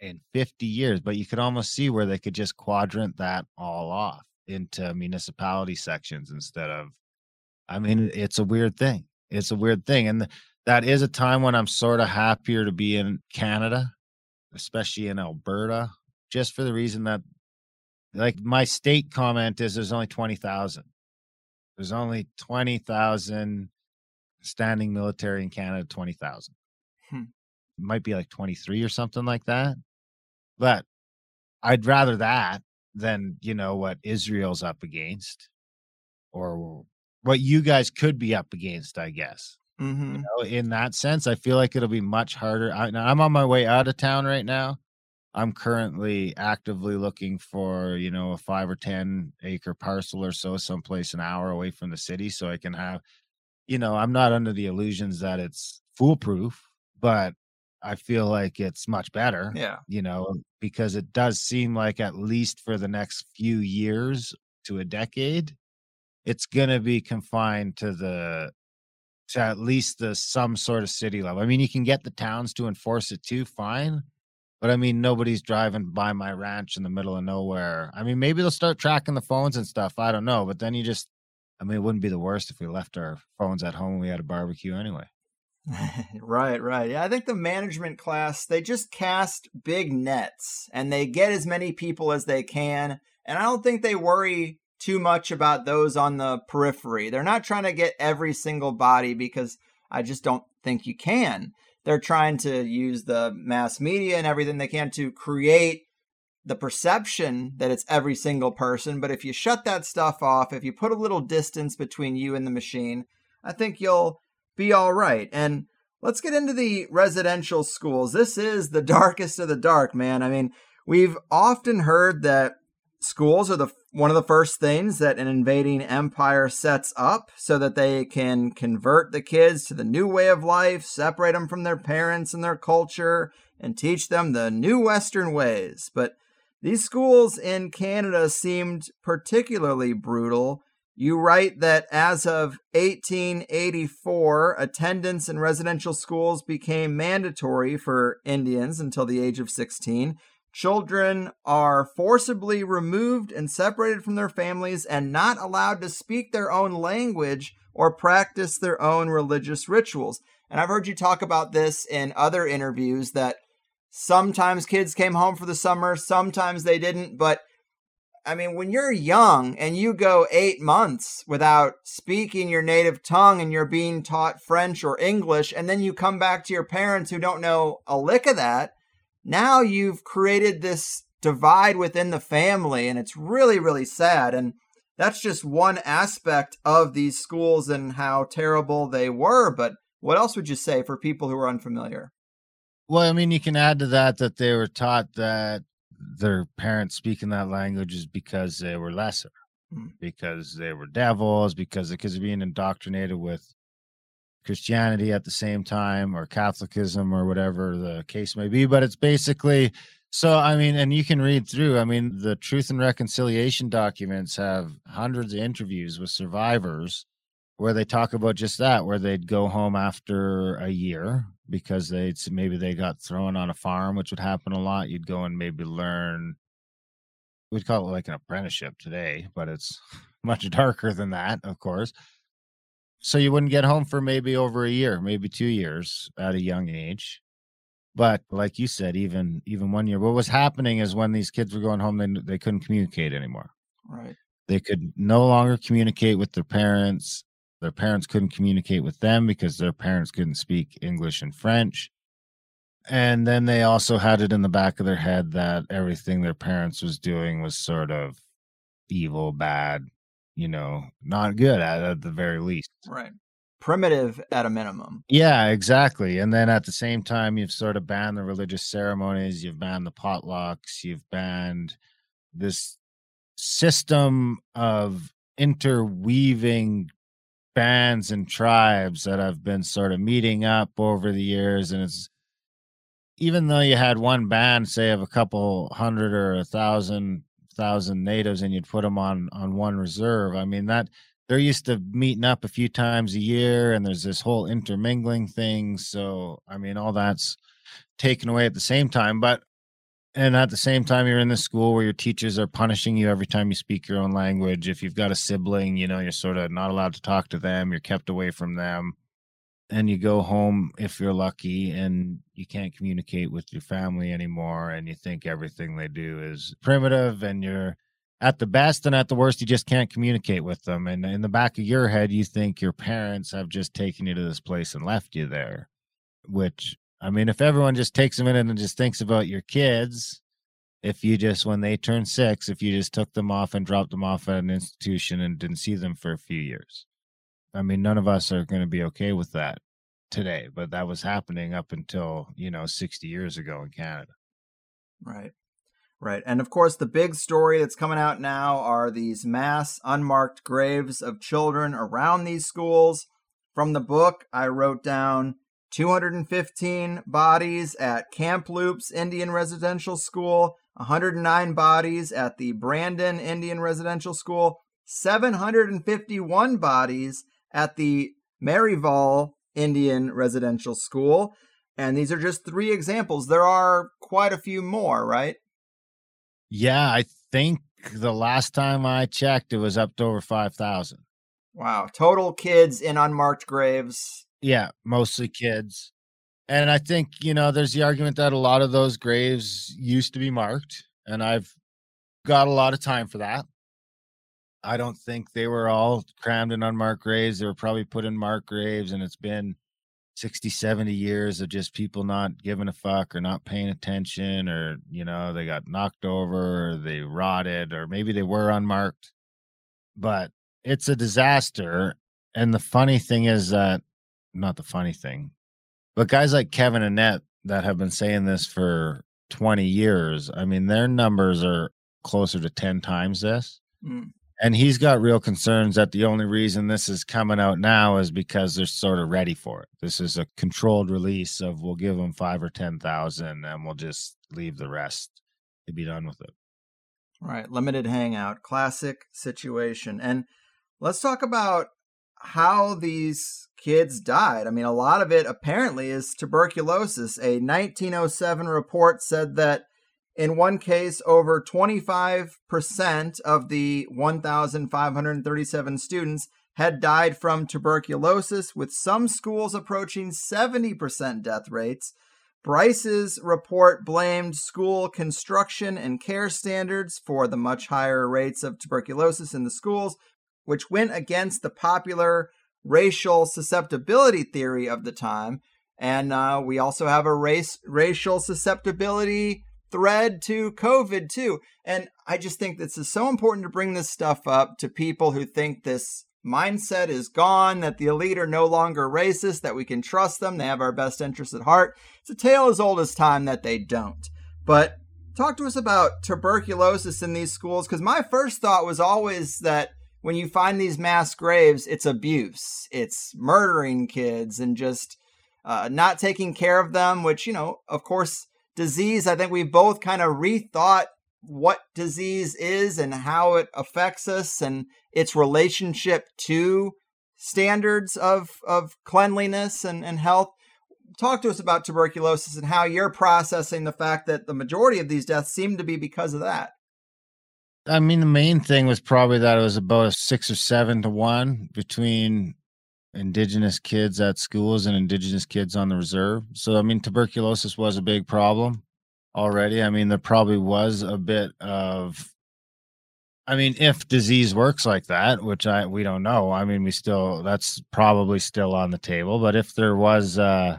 in 50 years but you could almost see where they could just quadrant that all off into municipality sections instead of I mean it's a weird thing. It's a weird thing and that is a time when I'm sort of happier to be in Canada, especially in Alberta, just for the reason that like my state comment is there's only 20,000. There's only 20,000 standing military in Canada, 20,000. Hmm. might be like 23 or something like that. But I'd rather that than, you know, what Israel's up against or what you guys could be up against, I guess. Mm-hmm. You know, in that sense, I feel like it'll be much harder. I, I'm on my way out of town right now. I'm currently actively looking for, you know, a five or 10 acre parcel or so, someplace an hour away from the city. So I can have, you know, I'm not under the illusions that it's foolproof, but I feel like it's much better, Yeah. you know, because it does seem like at least for the next few years to a decade, it's going to be confined to the, to at least the some sort of city level. I mean, you can get the towns to enforce it too, fine but I mean, nobody's driving by my ranch in the middle of nowhere. I mean, maybe they'll start tracking the phones and stuff. I don't know. But then you just, I mean, it wouldn't be the worst if we left our phones at home we had a barbecue anyway. right, right. Yeah, I think the management class, they just cast big nets and they get as many people as they can. And I don't think they worry too much about those on the periphery. They're not trying to get every single body because I just don't think you can they're trying to use the mass media and everything they can to create the perception that it's every single person. But if you shut that stuff off, if you put a little distance between you and the machine, I think you'll be all right. And let's get into the residential schools. This is the darkest of the dark, man. I mean, we've often heard that schools are the one of the first things that an invading empire sets up so that they can convert the kids to the new way of life, separate them from their parents and their culture, and teach them the new Western ways. But these schools in Canada seemed particularly brutal. You write that as of 1884, attendance in residential schools became mandatory for Indians until the age of 16. Children are forcibly removed and separated from their families and not allowed to speak their own language or practice their own religious rituals. And I've heard you talk about this in other interviews that sometimes kids came home for the summer, sometimes they didn't. But I mean, when you're young and you go eight months without speaking your native tongue and you're being taught French or English, and then you come back to your parents who don't know a lick of that now you've created this divide within the family and it's really really sad and that's just one aspect of these schools and how terrible they were but what else would you say for people who are unfamiliar well i mean you can add to that that they were taught that their parents speaking that language is because they were lesser hmm. because they were devils because because of being indoctrinated with Christianity at the same time or Catholicism or whatever the case may be. But it's basically so, I mean, and you can read through, I mean, the Truth and Reconciliation documents have hundreds of interviews with survivors where they talk about just that, where they'd go home after a year because they'd maybe they got thrown on a farm, which would happen a lot. You'd go and maybe learn, we'd call it like an apprenticeship today, but it's much darker than that, of course so you wouldn't get home for maybe over a year, maybe two years at a young age. But like you said, even even one year, what was happening is when these kids were going home, they they couldn't communicate anymore. Right. They could no longer communicate with their parents. Their parents couldn't communicate with them because their parents couldn't speak English and French. And then they also had it in the back of their head that everything their parents was doing was sort of evil, bad, you know, not good at at the very least. Right. Primitive at a minimum. Yeah, exactly. And then at the same time, you've sort of banned the religious ceremonies, you've banned the potlucks, you've banned this system of interweaving bands and tribes that I've been sort of meeting up over the years. And it's even though you had one band, say, of a couple hundred or a thousand thousand natives and you'd put them on on one reserve. I mean that they're used to meeting up a few times a year, and there's this whole intermingling thing. So I mean, all that's taken away at the same time. But and at the same time, you're in the school where your teachers are punishing you every time you speak your own language. If you've got a sibling, you know, you're sort of not allowed to talk to them. You're kept away from them and you go home if you're lucky and you can't communicate with your family anymore and you think everything they do is primitive and you're at the best and at the worst you just can't communicate with them and in the back of your head you think your parents have just taken you to this place and left you there which I mean, if everyone just takes a minute and just thinks about your kids, if you just when they turn six, if you just took them off and dropped them off at an institution and didn't see them for a few years. I mean, none of us are going to be okay with that today, but that was happening up until, you know, 60 years ago in Canada. Right. Right. And of course, the big story that's coming out now are these mass unmarked graves of children around these schools. From the book, I wrote down 215 bodies at Kamloops Indian Residential School, 109 bodies at the Brandon Indian Residential School, 751 bodies at the Marieval Indian Residential School. And these are just three examples. There are quite a few more, right? Yeah, I think the last time I checked, it was up to over 5,000. Wow. Total kids in unmarked graves. Yeah, mostly kids. And I think, you know, there's the argument that a lot of those graves used to be marked, and I've got a lot of time for that. I don't think they were all crammed in unmarked graves. They were probably put in marked graves, and it's been 60, 70 years of just people not giving a fuck or not paying attention, or, you know, they got knocked over or they rotted, or maybe they were unmarked. But it's a disaster. And the funny thing is that, not the funny thing, but guys like Kevin Annett that have been saying this for 20 years, I mean, their numbers are closer to 10 times this. Mm. And he's got real concerns that the only reason this is coming out now is because they're sort of ready for it. This is a controlled release of we'll give them five or 10,000 and we'll just leave the rest to be done with it. Right. Limited hangout, classic situation. And let's talk about how these kids died. I mean, a lot of it apparently is tuberculosis. A 1907 report said that in one case, over 25% of the 1,537 students had died from tuberculosis, with some schools approaching 70% death rates. Bryce's report blamed school construction and care standards for the much higher rates of tuberculosis in the schools, which went against the popular racial susceptibility theory of the time. And uh, we also have a race racial susceptibility thread to COVID too. And I just think this is so important to bring this stuff up to people who think this mindset is gone, that the elite are no longer racist, that we can trust them, they have our best interests at heart. It's a tale as old as time that they don't. But talk to us about tuberculosis in these schools because my first thought was always that when you find these mass graves, it's abuse, it's murdering kids and just uh, not taking care of them, which, you know, of course, disease, I think we both kind of rethought what disease is and how it affects us and its relationship to standards of, of cleanliness and, and health. Talk to us about tuberculosis and how you're processing the fact that the majority of these deaths seem to be because of that. I mean, the main thing was probably that it was about a six or seven to one between indigenous kids at schools and indigenous kids on the reserve. So I mean tuberculosis was a big problem already. I mean there probably was a bit of I mean if disease works like that, which I we don't know. I mean we still that's probably still on the table, but if there was uh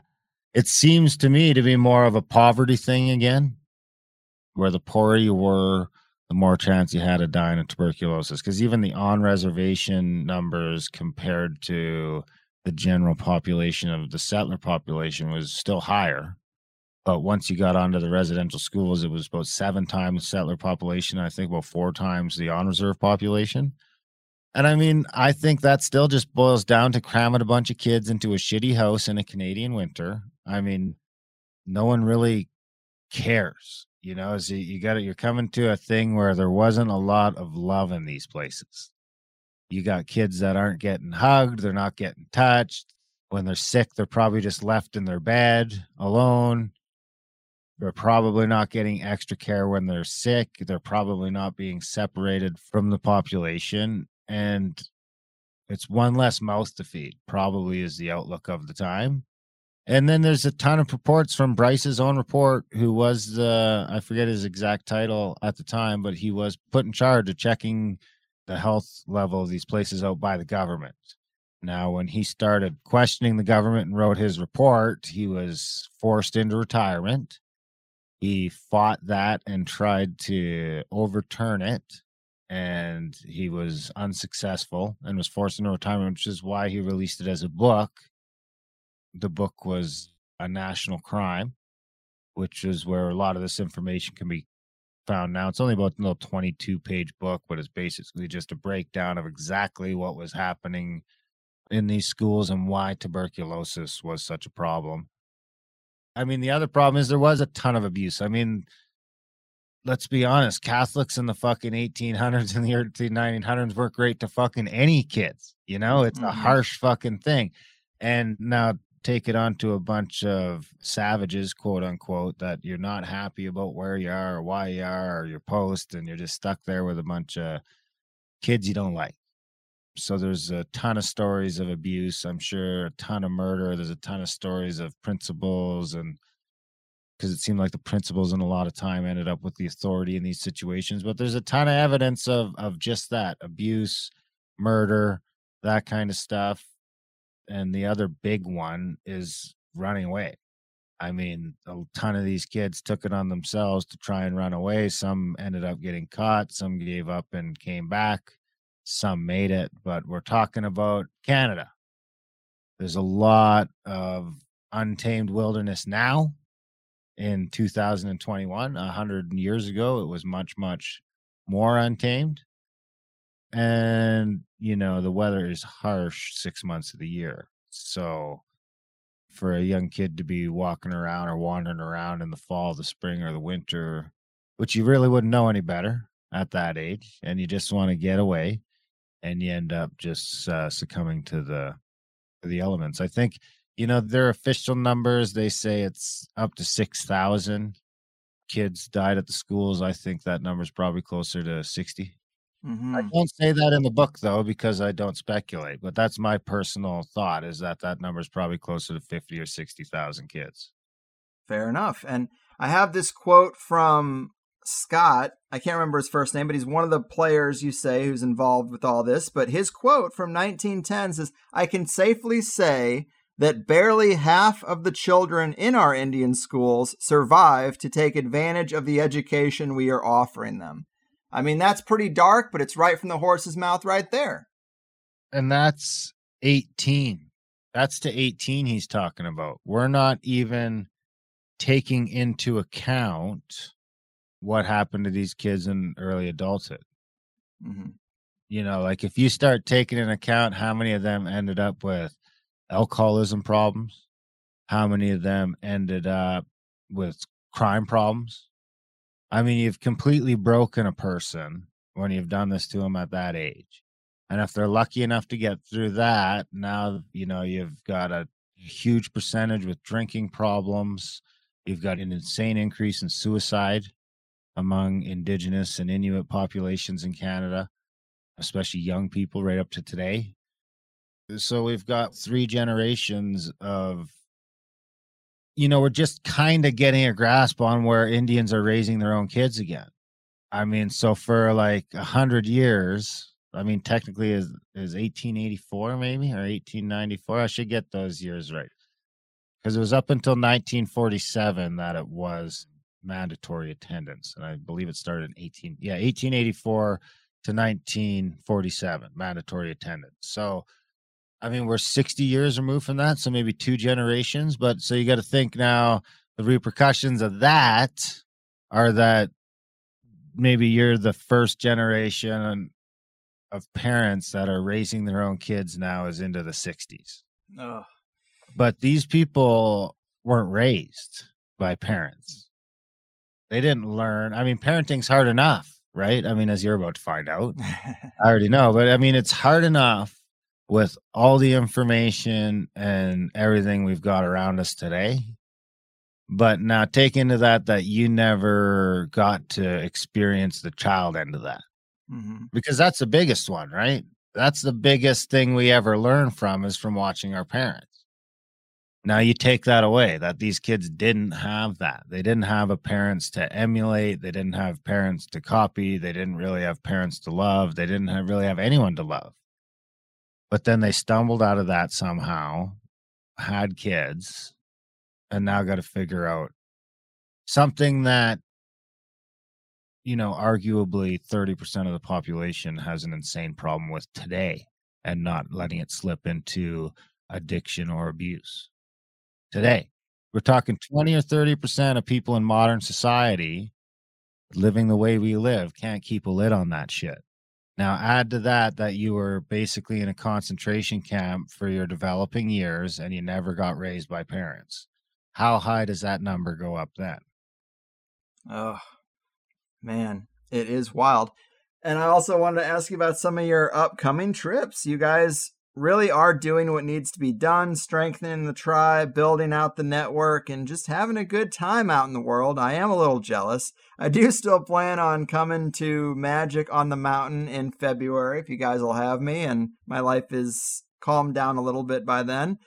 it seems to me to be more of a poverty thing again where the poorer you were the more chance you had of dying of tuberculosis. Because even the on reservation numbers compared to the general population of the settler population was still higher. But once you got onto the residential schools, it was about seven times settler population. I think about four times the on reserve population. And I mean, I think that still just boils down to cramming a bunch of kids into a shitty house in a Canadian winter. I mean, no one really cares you know is you got it you're coming to a thing where there wasn't a lot of love in these places. You got kids that aren't getting hugged they're not getting touched. When they're sick they're probably just left in their bed alone. They're probably not getting extra care when they're sick. They're probably not being separated from the population. And it's one less mouth to feed probably is the outlook of the time and then there's a ton of reports from Bryce's own report, who was the, I forget his exact title at the time, but he was put in charge of checking the health level of these places out by the government. Now, when he started questioning the government and wrote his report, he was forced into retirement. He fought that and tried to overturn it, and he was unsuccessful and was forced into retirement, which is why he released it as a book. The book was a national crime, which is where a lot of this information can be found now. It's only about a little 22 page book, but it's basically just a breakdown of exactly what was happening in these schools and why tuberculosis was such a problem. I mean, the other problem is there was a ton of abuse. I mean, let's be honest, Catholics in the fucking 1800s and the early 1900s weren't great to fucking any kids. You know, it's mm-hmm. a harsh fucking thing. And now take it on to a bunch of savages, quote unquote, that you're not happy about where you are or why you are or your post, and you're just stuck there with a bunch of kids you don't like. So there's a ton of stories of abuse. I'm sure a ton of murder. There's a ton of stories of principals and because it seemed like the principals in a lot of time ended up with the authority in these situations. But there's a ton of evidence of of just that abuse, murder, that kind of stuff and the other big one is running away. I mean, a ton of these kids took it on themselves to try and run away. Some ended up getting caught, some gave up and came back, some made it, but we're talking about Canada. There's a lot of untamed wilderness now in 2021. A hundred years ago, it was much, much more untamed and you know the weather is harsh six months of the year so for a young kid to be walking around or wandering around in the fall the spring or the winter which you really wouldn't know any better at that age and you just want to get away and you end up just uh, succumbing to the to the elements. I think you know their official numbers they say it's up to 6000 kids died at the schools. I think that number is probably closer to 60 Mm-hmm. I don't say that in the book though because I don't speculate, but that's my personal thought is that that number is probably closer to 50 or 60,000 kids. Fair enough. And I have this quote from Scott. I can't remember his first name, but he's one of the players you say who's involved with all this, but his quote from 1910 says, "I can safely say that barely half of the children in our Indian schools survive to take advantage of the education we are offering them." I mean, that's pretty dark, but it's right from the horse's mouth right there. And that's 18. That's to 18 he's talking about. We're not even taking into account what happened to these kids in early adulthood. Mm-hmm. You know, like if you start taking into account how many of them ended up with alcoholism problems, how many of them ended up with crime problems, I mean, you've completely broken a person when you've done this to them at that age. And if they're lucky enough to get through that, now, you know, you've got a huge percentage with drinking problems. You've got an insane increase in suicide among Indigenous and Inuit populations in Canada, especially young people right up to today. So we've got three generations of you know, we're just kind of getting a grasp on where Indians are raising their own kids again. I mean, so for like a hundred years, I mean, technically is is 1884 maybe or 1894. I should get those years right because it was up until 1947 that it was mandatory attendance, and I believe it started in 18 yeah 1884 to 1947 mandatory attendance. So I mean, we're 60 years removed from that, so maybe two generations. But so you got to think now the repercussions of that are that maybe you're the first generation of parents that are raising their own kids now is into the 60s. Oh. But these people weren't raised by parents. They didn't learn. I mean, parenting's hard enough, right? I mean, as you're about to find out, I already know, but I mean, it's hard enough with all the information and everything we've got around us today. But now take into that that you never got to experience the child end of that. Mm-hmm. Because that's the biggest one, right? That's the biggest thing we ever learn from is from watching our parents. Now you take that away that these kids didn't have that. They didn't have a parents to emulate, they didn't have parents to copy, they didn't really have parents to love, they didn't have, really have anyone to love but then they stumbled out of that somehow, had kids, and now got to figure out something that you know, arguably 30% of the population has an insane problem with today and not letting it slip into addiction or abuse. Today, we're talking 20 or 30% of people in modern society living the way we live can't keep a lid on that shit. Now, add to that that you were basically in a concentration camp for your developing years and you never got raised by parents. How high does that number go up then? Oh, man, it is wild. And I also wanted to ask you about some of your upcoming trips. You guys really are doing what needs to be done, strengthening the tribe, building out the network, and just having a good time out in the world. I am a little jealous. I do still plan on coming to Magic on the Mountain in February if you guys will have me, and my life is calmed down a little bit by then.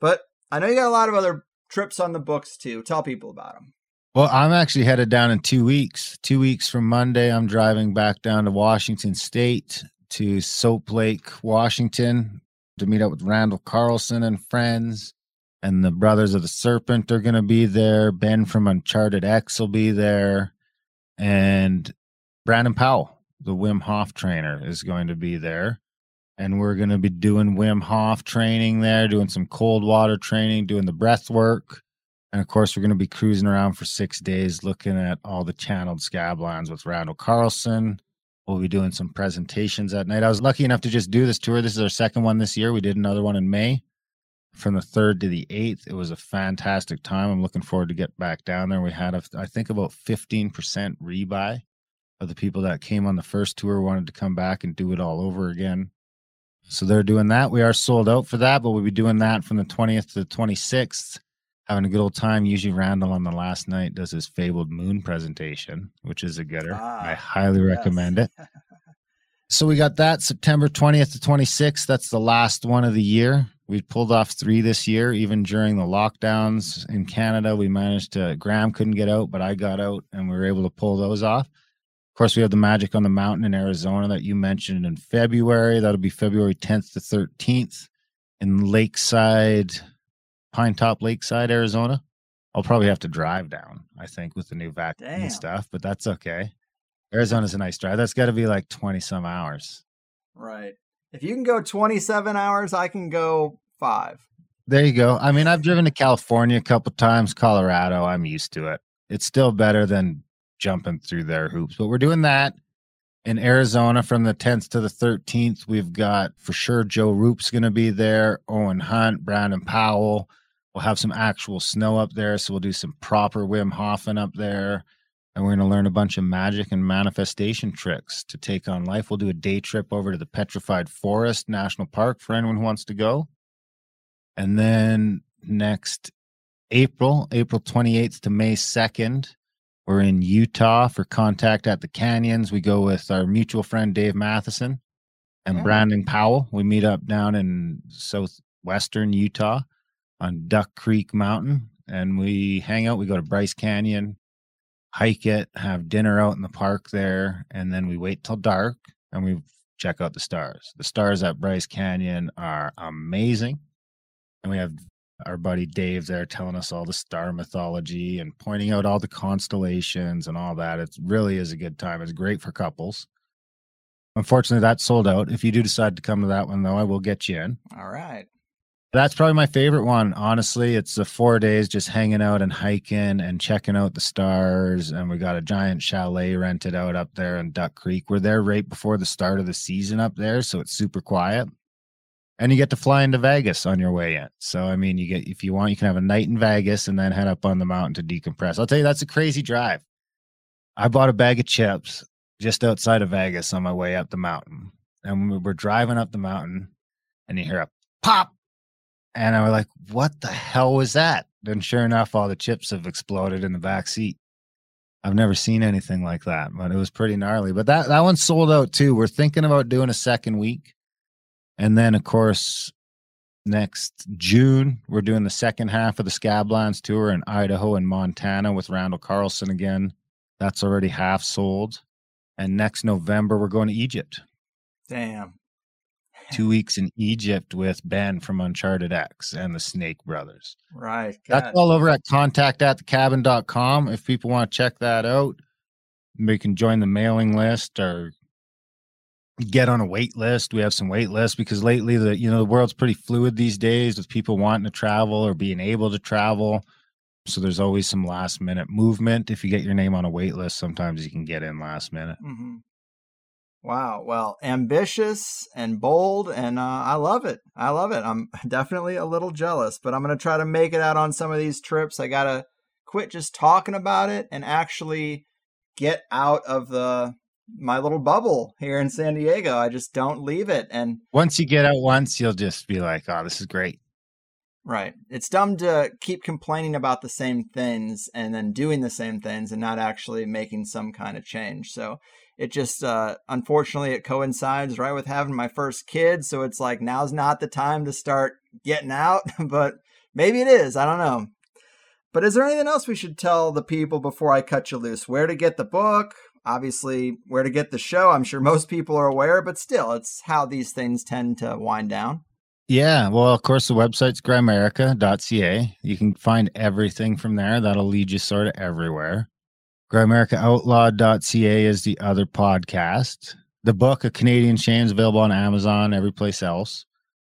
But I know you got a lot of other trips on the books too. Tell people about them. Well, I'm actually headed down in two weeks. Two weeks from Monday, I'm driving back down to Washington State to Soap Lake, Washington to meet up with Randall Carlson and friends. And the Brothers of the Serpent are going to be there. Ben from Uncharted X will be there. And Brandon Powell, the Wim Hof trainer, is going to be there. And we're going to be doing Wim Hof training there, doing some cold water training, doing the breath work and of course, we're going to be cruising around for six days looking at all the channeled scablands with Randall Carlson. We'll be doing some presentations at night. I was lucky enough to just do this tour. This is our second one this year. We did another one in May from the 3rd to the 8th. It was a fantastic time. I'm looking forward to get back down there. We had, a, I think, about 15% rebuy of the people that came on the first tour wanted to come back and do it all over again. So they're doing that. We are sold out for that, but we'll be doing that from the 20th to the 26th having a good old time. Usually, Randall on the last night does his fabled moon presentation, which is a gooder. Ah, I highly yes. recommend it. so we got that September 20th to 26th. That's the last one of the year. We pulled off three this year, even during the lockdowns in Canada. We managed to, Graham couldn't get out, but I got out and we were able to pull those off. Of course, we have the Magic on the Mountain in Arizona that you mentioned in February. That'll be February 10th to 13th in Lakeside, Pinetop-Lakeside, Arizona. I'll probably have to drive down, I think, with the new vaccine and stuff, but that's okay. Arizona's a nice drive. That's got to be like 20 some hours. Right. If you can go 27 hours, I can go five. There you go. I mean, I've driven to California a couple times, Colorado. I'm used to it. It's still better than jumping through their hoops, but we're doing that in Arizona from the 10th to the 13th. We've got for sure Joe Roop's going to be there, Owen Hunt, Brandon Powell. We'll have some actual snow up there, so we'll do some proper Wim Hofen up there. And we're going to learn a bunch of magic and manifestation tricks to take on life. We'll do a day trip over to the Petrified Forest National Park for anyone who wants to go. And then next April, April 28th to May 2nd, we're in Utah for Contact at the Canyons. We go with our mutual friend Dave Matheson and yeah. Brandon Powell. We meet up down in southwestern Utah on Duck Creek Mountain and we hang out. We go to Bryce Canyon, hike it, have dinner out in the park there, and then we wait till dark and we check out the stars. The stars at Bryce Canyon are amazing. And we have our buddy Dave there telling us all the star mythology and pointing out all the constellations and all that. It really is a good time. It's great for couples. Unfortunately, that's sold out. If you do decide to come to that one, though, I will get you in. All right. That's probably my favorite one. Honestly, it's the four days just hanging out and hiking and checking out the stars. And we got a giant chalet rented out up there in Duck Creek. We're there right before the start of the season up there, so it's super quiet. And you get to fly into Vegas on your way in. So I mean, you get if you want, you can have a night in Vegas and then head up on the mountain to decompress. I'll tell you, that's a crazy drive. I bought a bag of chips just outside of Vegas on my way up the mountain, and we're driving up the mountain, and you hear a pop and I was like, what the hell was that? And sure enough, all the chips have exploded in the back seat. I've never seen anything like that, but it was pretty gnarly. But that, that one sold out too. We're thinking about doing a second week. And then, of course, next June, we're doing the second half of the Scablands tour in Idaho and Montana with Randall Carlson again. That's already half sold. And next November, we're going to Egypt. Damn. Two weeks in Egypt with Ben from Uncharted X and the Snake Brothers. Right. That's all over at contact at thecabin.com. If people want to check that out, they can join the mailing list or get on a wait list. We have some wait lists because lately the you know the world's pretty fluid these days with people wanting to travel or being able to travel. So there's always some last minute movement. If you get your name on a wait list, sometimes you can get in last minute. Mm-hmm. Wow. Well, ambitious and bold, and uh, I love it. I love it. I'm definitely a little jealous, but I'm going to try to make it out on some of these trips. I got to quit just talking about it and actually get out of the my little bubble here in San Diego. I just don't leave it. And once you get out once, you'll just be like, "Oh, this is great." Right. It's dumb to keep complaining about the same things and then doing the same things and not actually making some kind of change. So it just uh unfortunately it coincides right with having my first kid, so it's like now's not the time to start getting out, but maybe it is. I don't know. But is there anything else we should tell the people before I cut you loose? Where to get the book? Obviously, where to get the show. I'm sure most people are aware, but still, it's how these things tend to wind down. Yeah, well, of course, the website's grimerica.ca. You can find everything from there. That'll lead you sort of everywhere. Grimericaoutlawed.ca is the other podcast. The book, A Canadian Shame, is available on Amazon, every place else.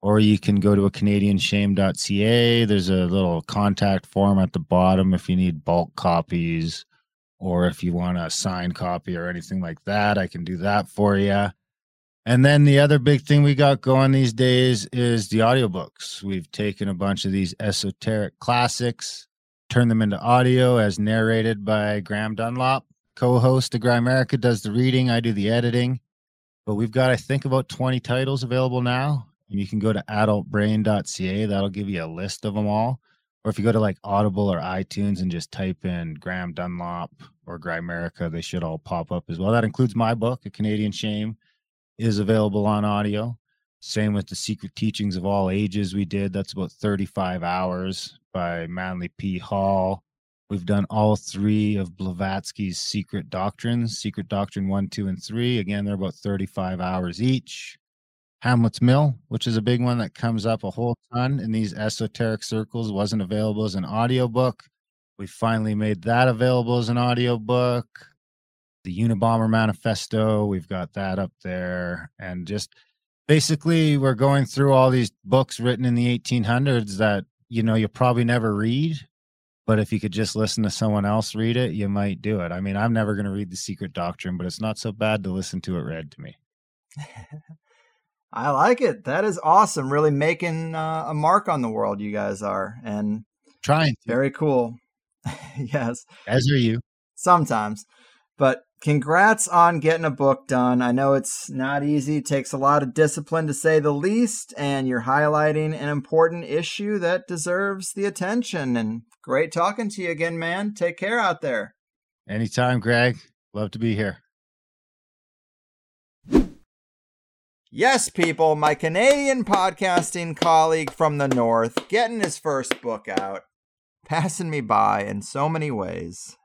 Or you can go to a canadianshame.ca. There's a little contact form at the bottom if you need bulk copies or if you want a signed copy or anything like that. I can do that for you. And then the other big thing we got going these days is the audiobooks. We've taken a bunch of these esoteric classics, turned them into audio as narrated by Graham Dunlop. Co-host of Grimerica does the reading, I do the editing. But we've got, I think, about 20 titles available now. And you can go to adultbrain.ca. That'll give you a list of them all. Or if you go to like Audible or iTunes and just type in Graham Dunlop or Grimerica, they should all pop up as well. That includes my book, A Canadian Shame is available on audio. Same with the Secret Teachings of All Ages we did. That's about 35 hours by Manly P. Hall. We've done all three of Blavatsky's Secret Doctrines, Secret Doctrine 1, 2, and 3. Again, they're about 35 hours each. Hamlet's Mill, which is a big one that comes up a whole ton in these esoteric circles, wasn't available as an audiobook. We finally made that available as an audiobook the Unabomber Manifesto. We've got that up there. And just basically, we're going through all these books written in the 1800s that, you know, you'll probably never read. But if you could just listen to someone else read it, you might do it. I mean, I'm never going to read The Secret Doctrine, but it's not so bad to listen to it read to me. I like it. That is awesome. Really making uh, a mark on the world, you guys are. And trying. To. Very cool. yes. As are you. Sometimes. But congrats on getting a book done. I know it's not easy, it takes a lot of discipline to say the least, and you're highlighting an important issue that deserves the attention. And great talking to you again, man. Take care out there. Anytime, Greg. Love to be here. Yes, people, my Canadian podcasting colleague from the North getting his first book out, passing me by in so many ways.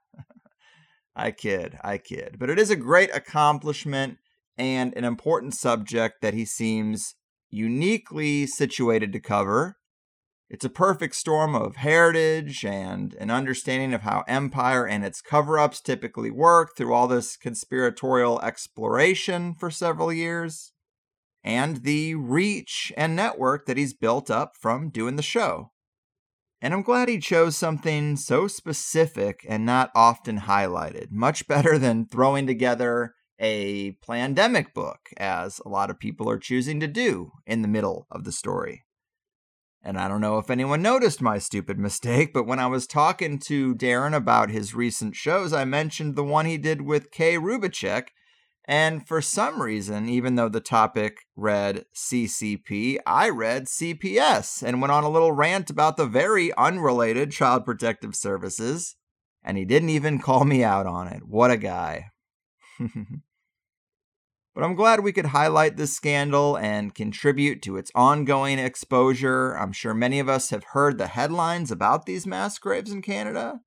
I kid, I kid. But it is a great accomplishment and an important subject that he seems uniquely situated to cover. It's a perfect storm of heritage and an understanding of how empire and its cover ups typically work through all this conspiratorial exploration for several years, and the reach and network that he's built up from doing the show. And I'm glad he chose something so specific and not often highlighted. Much better than throwing together a pandemic book, as a lot of people are choosing to do in the middle of the story. And I don't know if anyone noticed my stupid mistake, but when I was talking to Darren about his recent shows, I mentioned the one he did with Kay Rubacek and for some reason, even though the topic read CCP, I read CPS and went on a little rant about the very unrelated Child Protective Services. And he didn't even call me out on it. What a guy. but I'm glad we could highlight this scandal and contribute to its ongoing exposure. I'm sure many of us have heard the headlines about these mass graves in Canada,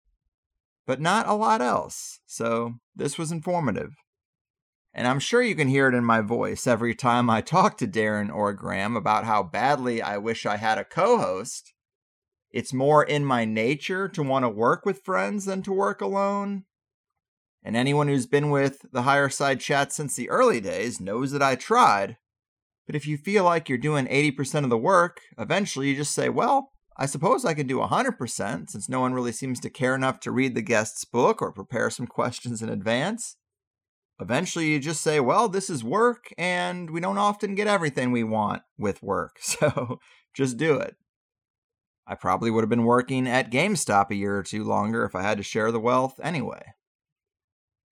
but not a lot else. So this was informative. And I'm sure you can hear it in my voice every time I talk to Darren or Graham about how badly I wish I had a co host. It's more in my nature to want to work with friends than to work alone. And anyone who's been with the higher side chat since the early days knows that I tried. But if you feel like you're doing 80% of the work, eventually you just say, well, I suppose I can do 100% since no one really seems to care enough to read the guest's book or prepare some questions in advance. Eventually, you just say, well, this is work, and we don't often get everything we want with work, so just do it. I probably would have been working at GameStop a year or two longer if I had to share the wealth anyway.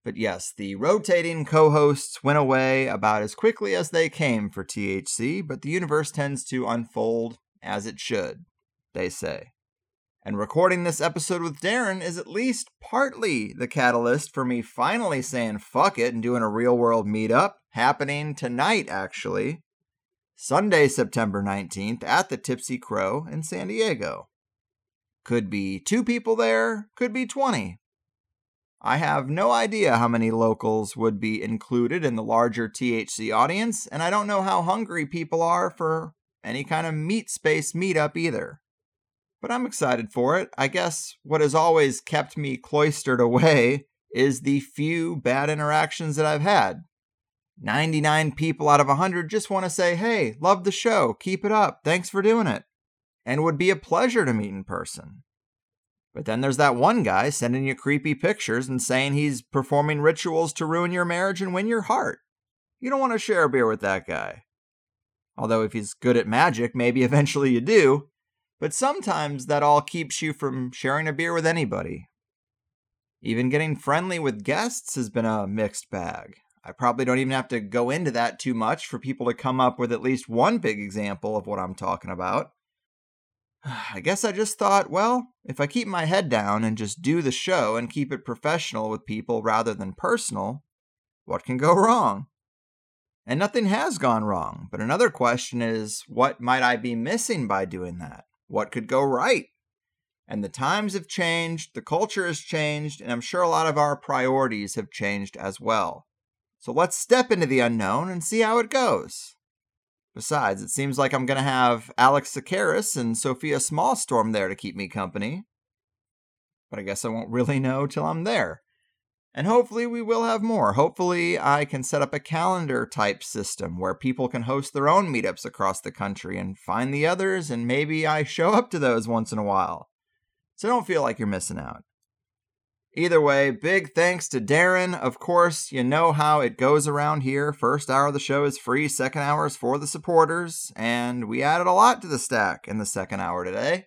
But yes, the rotating co hosts went away about as quickly as they came for THC, but the universe tends to unfold as it should, they say. And recording this episode with Darren is at least partly the catalyst for me finally saying fuck it and doing a real world meetup, happening tonight actually. Sunday, September 19th at the Tipsy Crow in San Diego. Could be two people there, could be 20. I have no idea how many locals would be included in the larger THC audience, and I don't know how hungry people are for any kind of meat space meetup either. But I'm excited for it. I guess what has always kept me cloistered away is the few bad interactions that I've had. 99 people out of 100 just want to say, hey, love the show, keep it up, thanks for doing it, and would be a pleasure to meet in person. But then there's that one guy sending you creepy pictures and saying he's performing rituals to ruin your marriage and win your heart. You don't want to share a beer with that guy. Although, if he's good at magic, maybe eventually you do. But sometimes that all keeps you from sharing a beer with anybody. Even getting friendly with guests has been a mixed bag. I probably don't even have to go into that too much for people to come up with at least one big example of what I'm talking about. I guess I just thought, well, if I keep my head down and just do the show and keep it professional with people rather than personal, what can go wrong? And nothing has gone wrong. But another question is, what might I be missing by doing that? What could go right? And the times have changed, the culture has changed, and I'm sure a lot of our priorities have changed as well. So let's step into the unknown and see how it goes. Besides, it seems like I'm going to have Alex Tsakiris and Sofia Smallstorm there to keep me company. But I guess I won't really know till I'm there. And hopefully, we will have more. Hopefully, I can set up a calendar type system where people can host their own meetups across the country and find the others, and maybe I show up to those once in a while. So don't feel like you're missing out. Either way, big thanks to Darren. Of course, you know how it goes around here. First hour of the show is free, second hour is for the supporters, and we added a lot to the stack in the second hour today.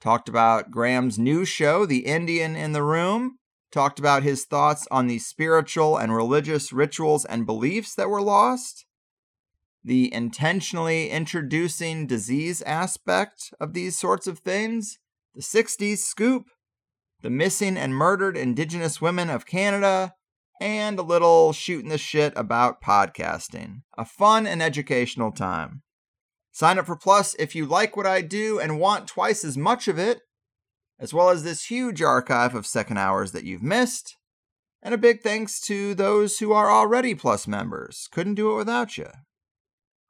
Talked about Graham's new show, The Indian in the Room. Talked about his thoughts on the spiritual and religious rituals and beliefs that were lost. The intentionally introducing disease aspect of these sorts of things. The 60s scoop the missing and murdered Indigenous women of Canada, and a little shooting the shit about podcasting. A fun and educational time. Sign up for Plus if you like what I do and want twice as much of it, as well as this huge archive of second hours that you've missed. And a big thanks to those who are already Plus members. Couldn't do it without you.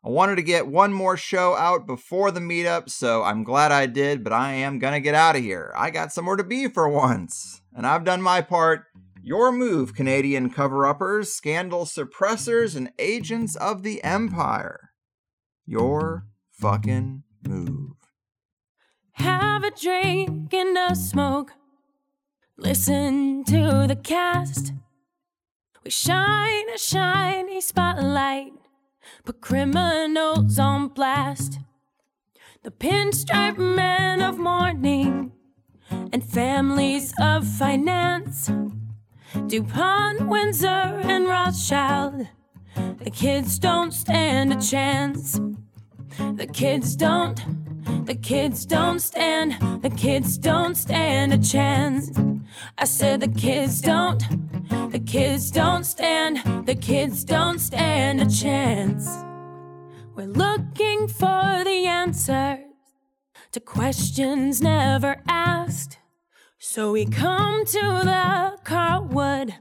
I wanted to get one more show out before the meetup, so I'm glad I did, but I am gonna get out of here. I got somewhere to be for once, and I've done my part. Your move, Canadian cover uppers, scandal suppressors, and agents of the Empire. Your fucking move. Have a drink and a smoke. Listen to the cast. We shine a shiny spotlight put criminals on blast. The pinstripe men of mourning and families of finance. DuPont, Windsor, and Rothschild. The kids don't stand a chance. The kids don't, the kids don't stand, the kids don't stand a chance. I said the kids don't, the kids don't stand, the kids don't stand a chance. We're looking for the answers to questions never asked. So we come to the Carlwood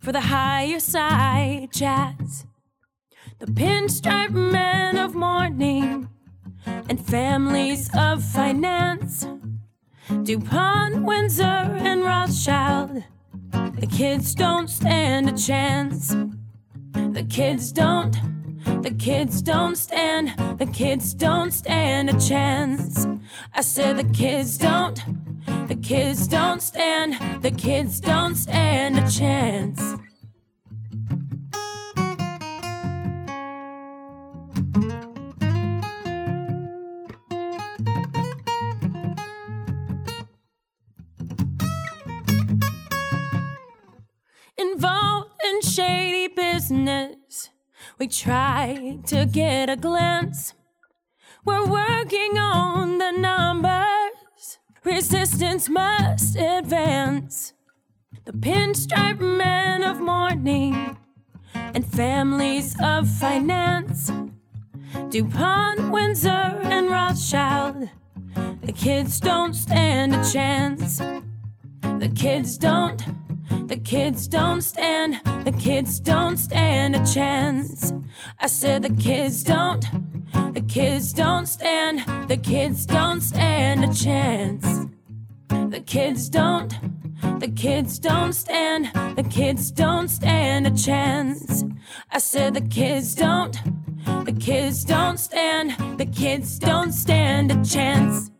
for the higher side chats. The pinstripe men of mourning and families of finance. DuPont, Windsor, and Rothschild. The kids don't stand a chance. The kids don't. The kids don't stand. The kids don't stand a chance. I said the kids don't. The kids don't stand. The kids don't stand a chance. Business. We try to get a glance. We're working on the numbers. Resistance must advance. The pinstripe men of mourning and families of finance. DuPont, Windsor, and Rothschild. The kids don't stand a chance. The kids don't. The kids don't stand, the kids don't stand a chance. I said the kids don't, the kids don't stand, the kids don't stand a chance. The kids don't, the kids don't stand, the kids don't stand a chance. I said the kids don't, the kids don't stand, the kids don't stand a chance.